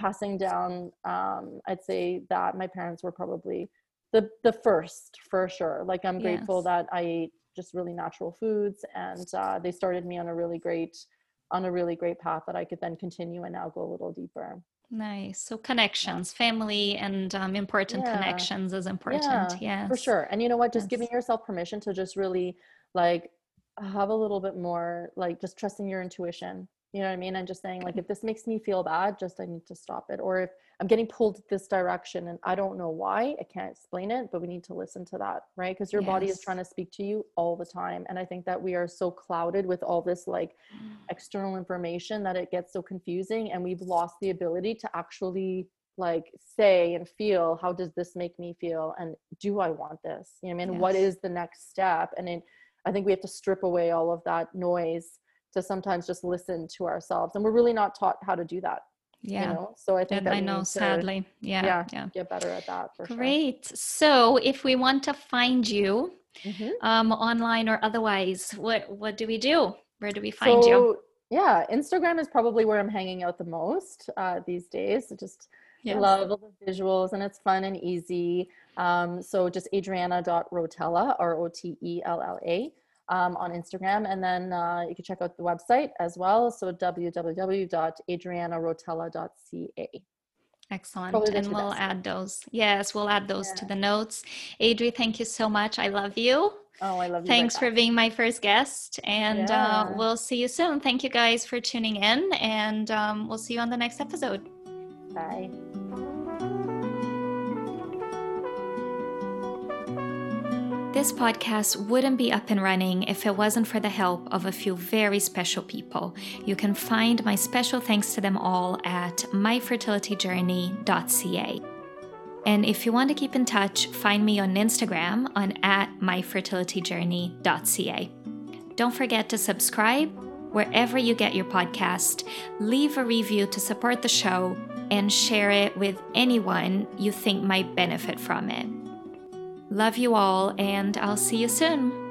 Speaker 3: passing down, um, I'd say that my parents were probably the the first for sure. Like I'm grateful yes. that I ate just really natural foods, and uh, they started me on a really great on a really great path that I could then continue and now go a little deeper.
Speaker 2: Nice. So connections, family, and um, important yeah. connections is important. Yeah, yes.
Speaker 3: for sure. And you know what? Just yes. giving yourself permission to just really like have a little bit more like just trusting your intuition you know what i mean? And just saying like if this makes me feel bad just i need to stop it. Or if i'm getting pulled this direction and i don't know why i can't explain it but we need to listen to that right? Because your yes. body is trying to speak to you all the time. And i think that we are so clouded with all this like mm. external information that it gets so confusing and we've lost the ability to actually like say and feel how does this make me feel? And do i want this? You know what i mean? Yes. what is the next step? And it, i think we have to strip away all of that noise to sometimes just listen to ourselves and we're really not taught how to do that yeah. you know? so i think that,
Speaker 2: i know sadly to, yeah, yeah, yeah.
Speaker 3: get better at that
Speaker 2: great sure. so if we want to find you mm-hmm. um, online or otherwise what what do we do? Where do we find so, you?
Speaker 3: yeah instagram is probably where i'm hanging out the most uh, these days. Just yes. love all the visuals and it's fun and easy. Um, so just adriana.rotella r-o-t-e-l-l-a um, on Instagram. And then uh, you can check out the website as well. So www.adrianarotella.ca.
Speaker 2: Excellent. And we'll best. add those. Yes, we'll add those yeah. to the notes. Adri, thank you so much. I love you.
Speaker 3: Oh, I love you.
Speaker 2: Thanks for being my first guest. And uh, yeah. uh, we'll see you soon. Thank you guys for tuning in. And um, we'll see you on the next episode.
Speaker 3: Bye.
Speaker 2: This podcast wouldn't be up and running if it wasn't for the help of a few very special people. You can find my special thanks to them all at myfertilityjourney.ca. And if you want to keep in touch, find me on Instagram on at myfertilityjourney.ca. Don't forget to subscribe wherever you get your podcast, leave a review to support the show, and share it with anyone you think might benefit from it. Love you all, and I'll see you soon.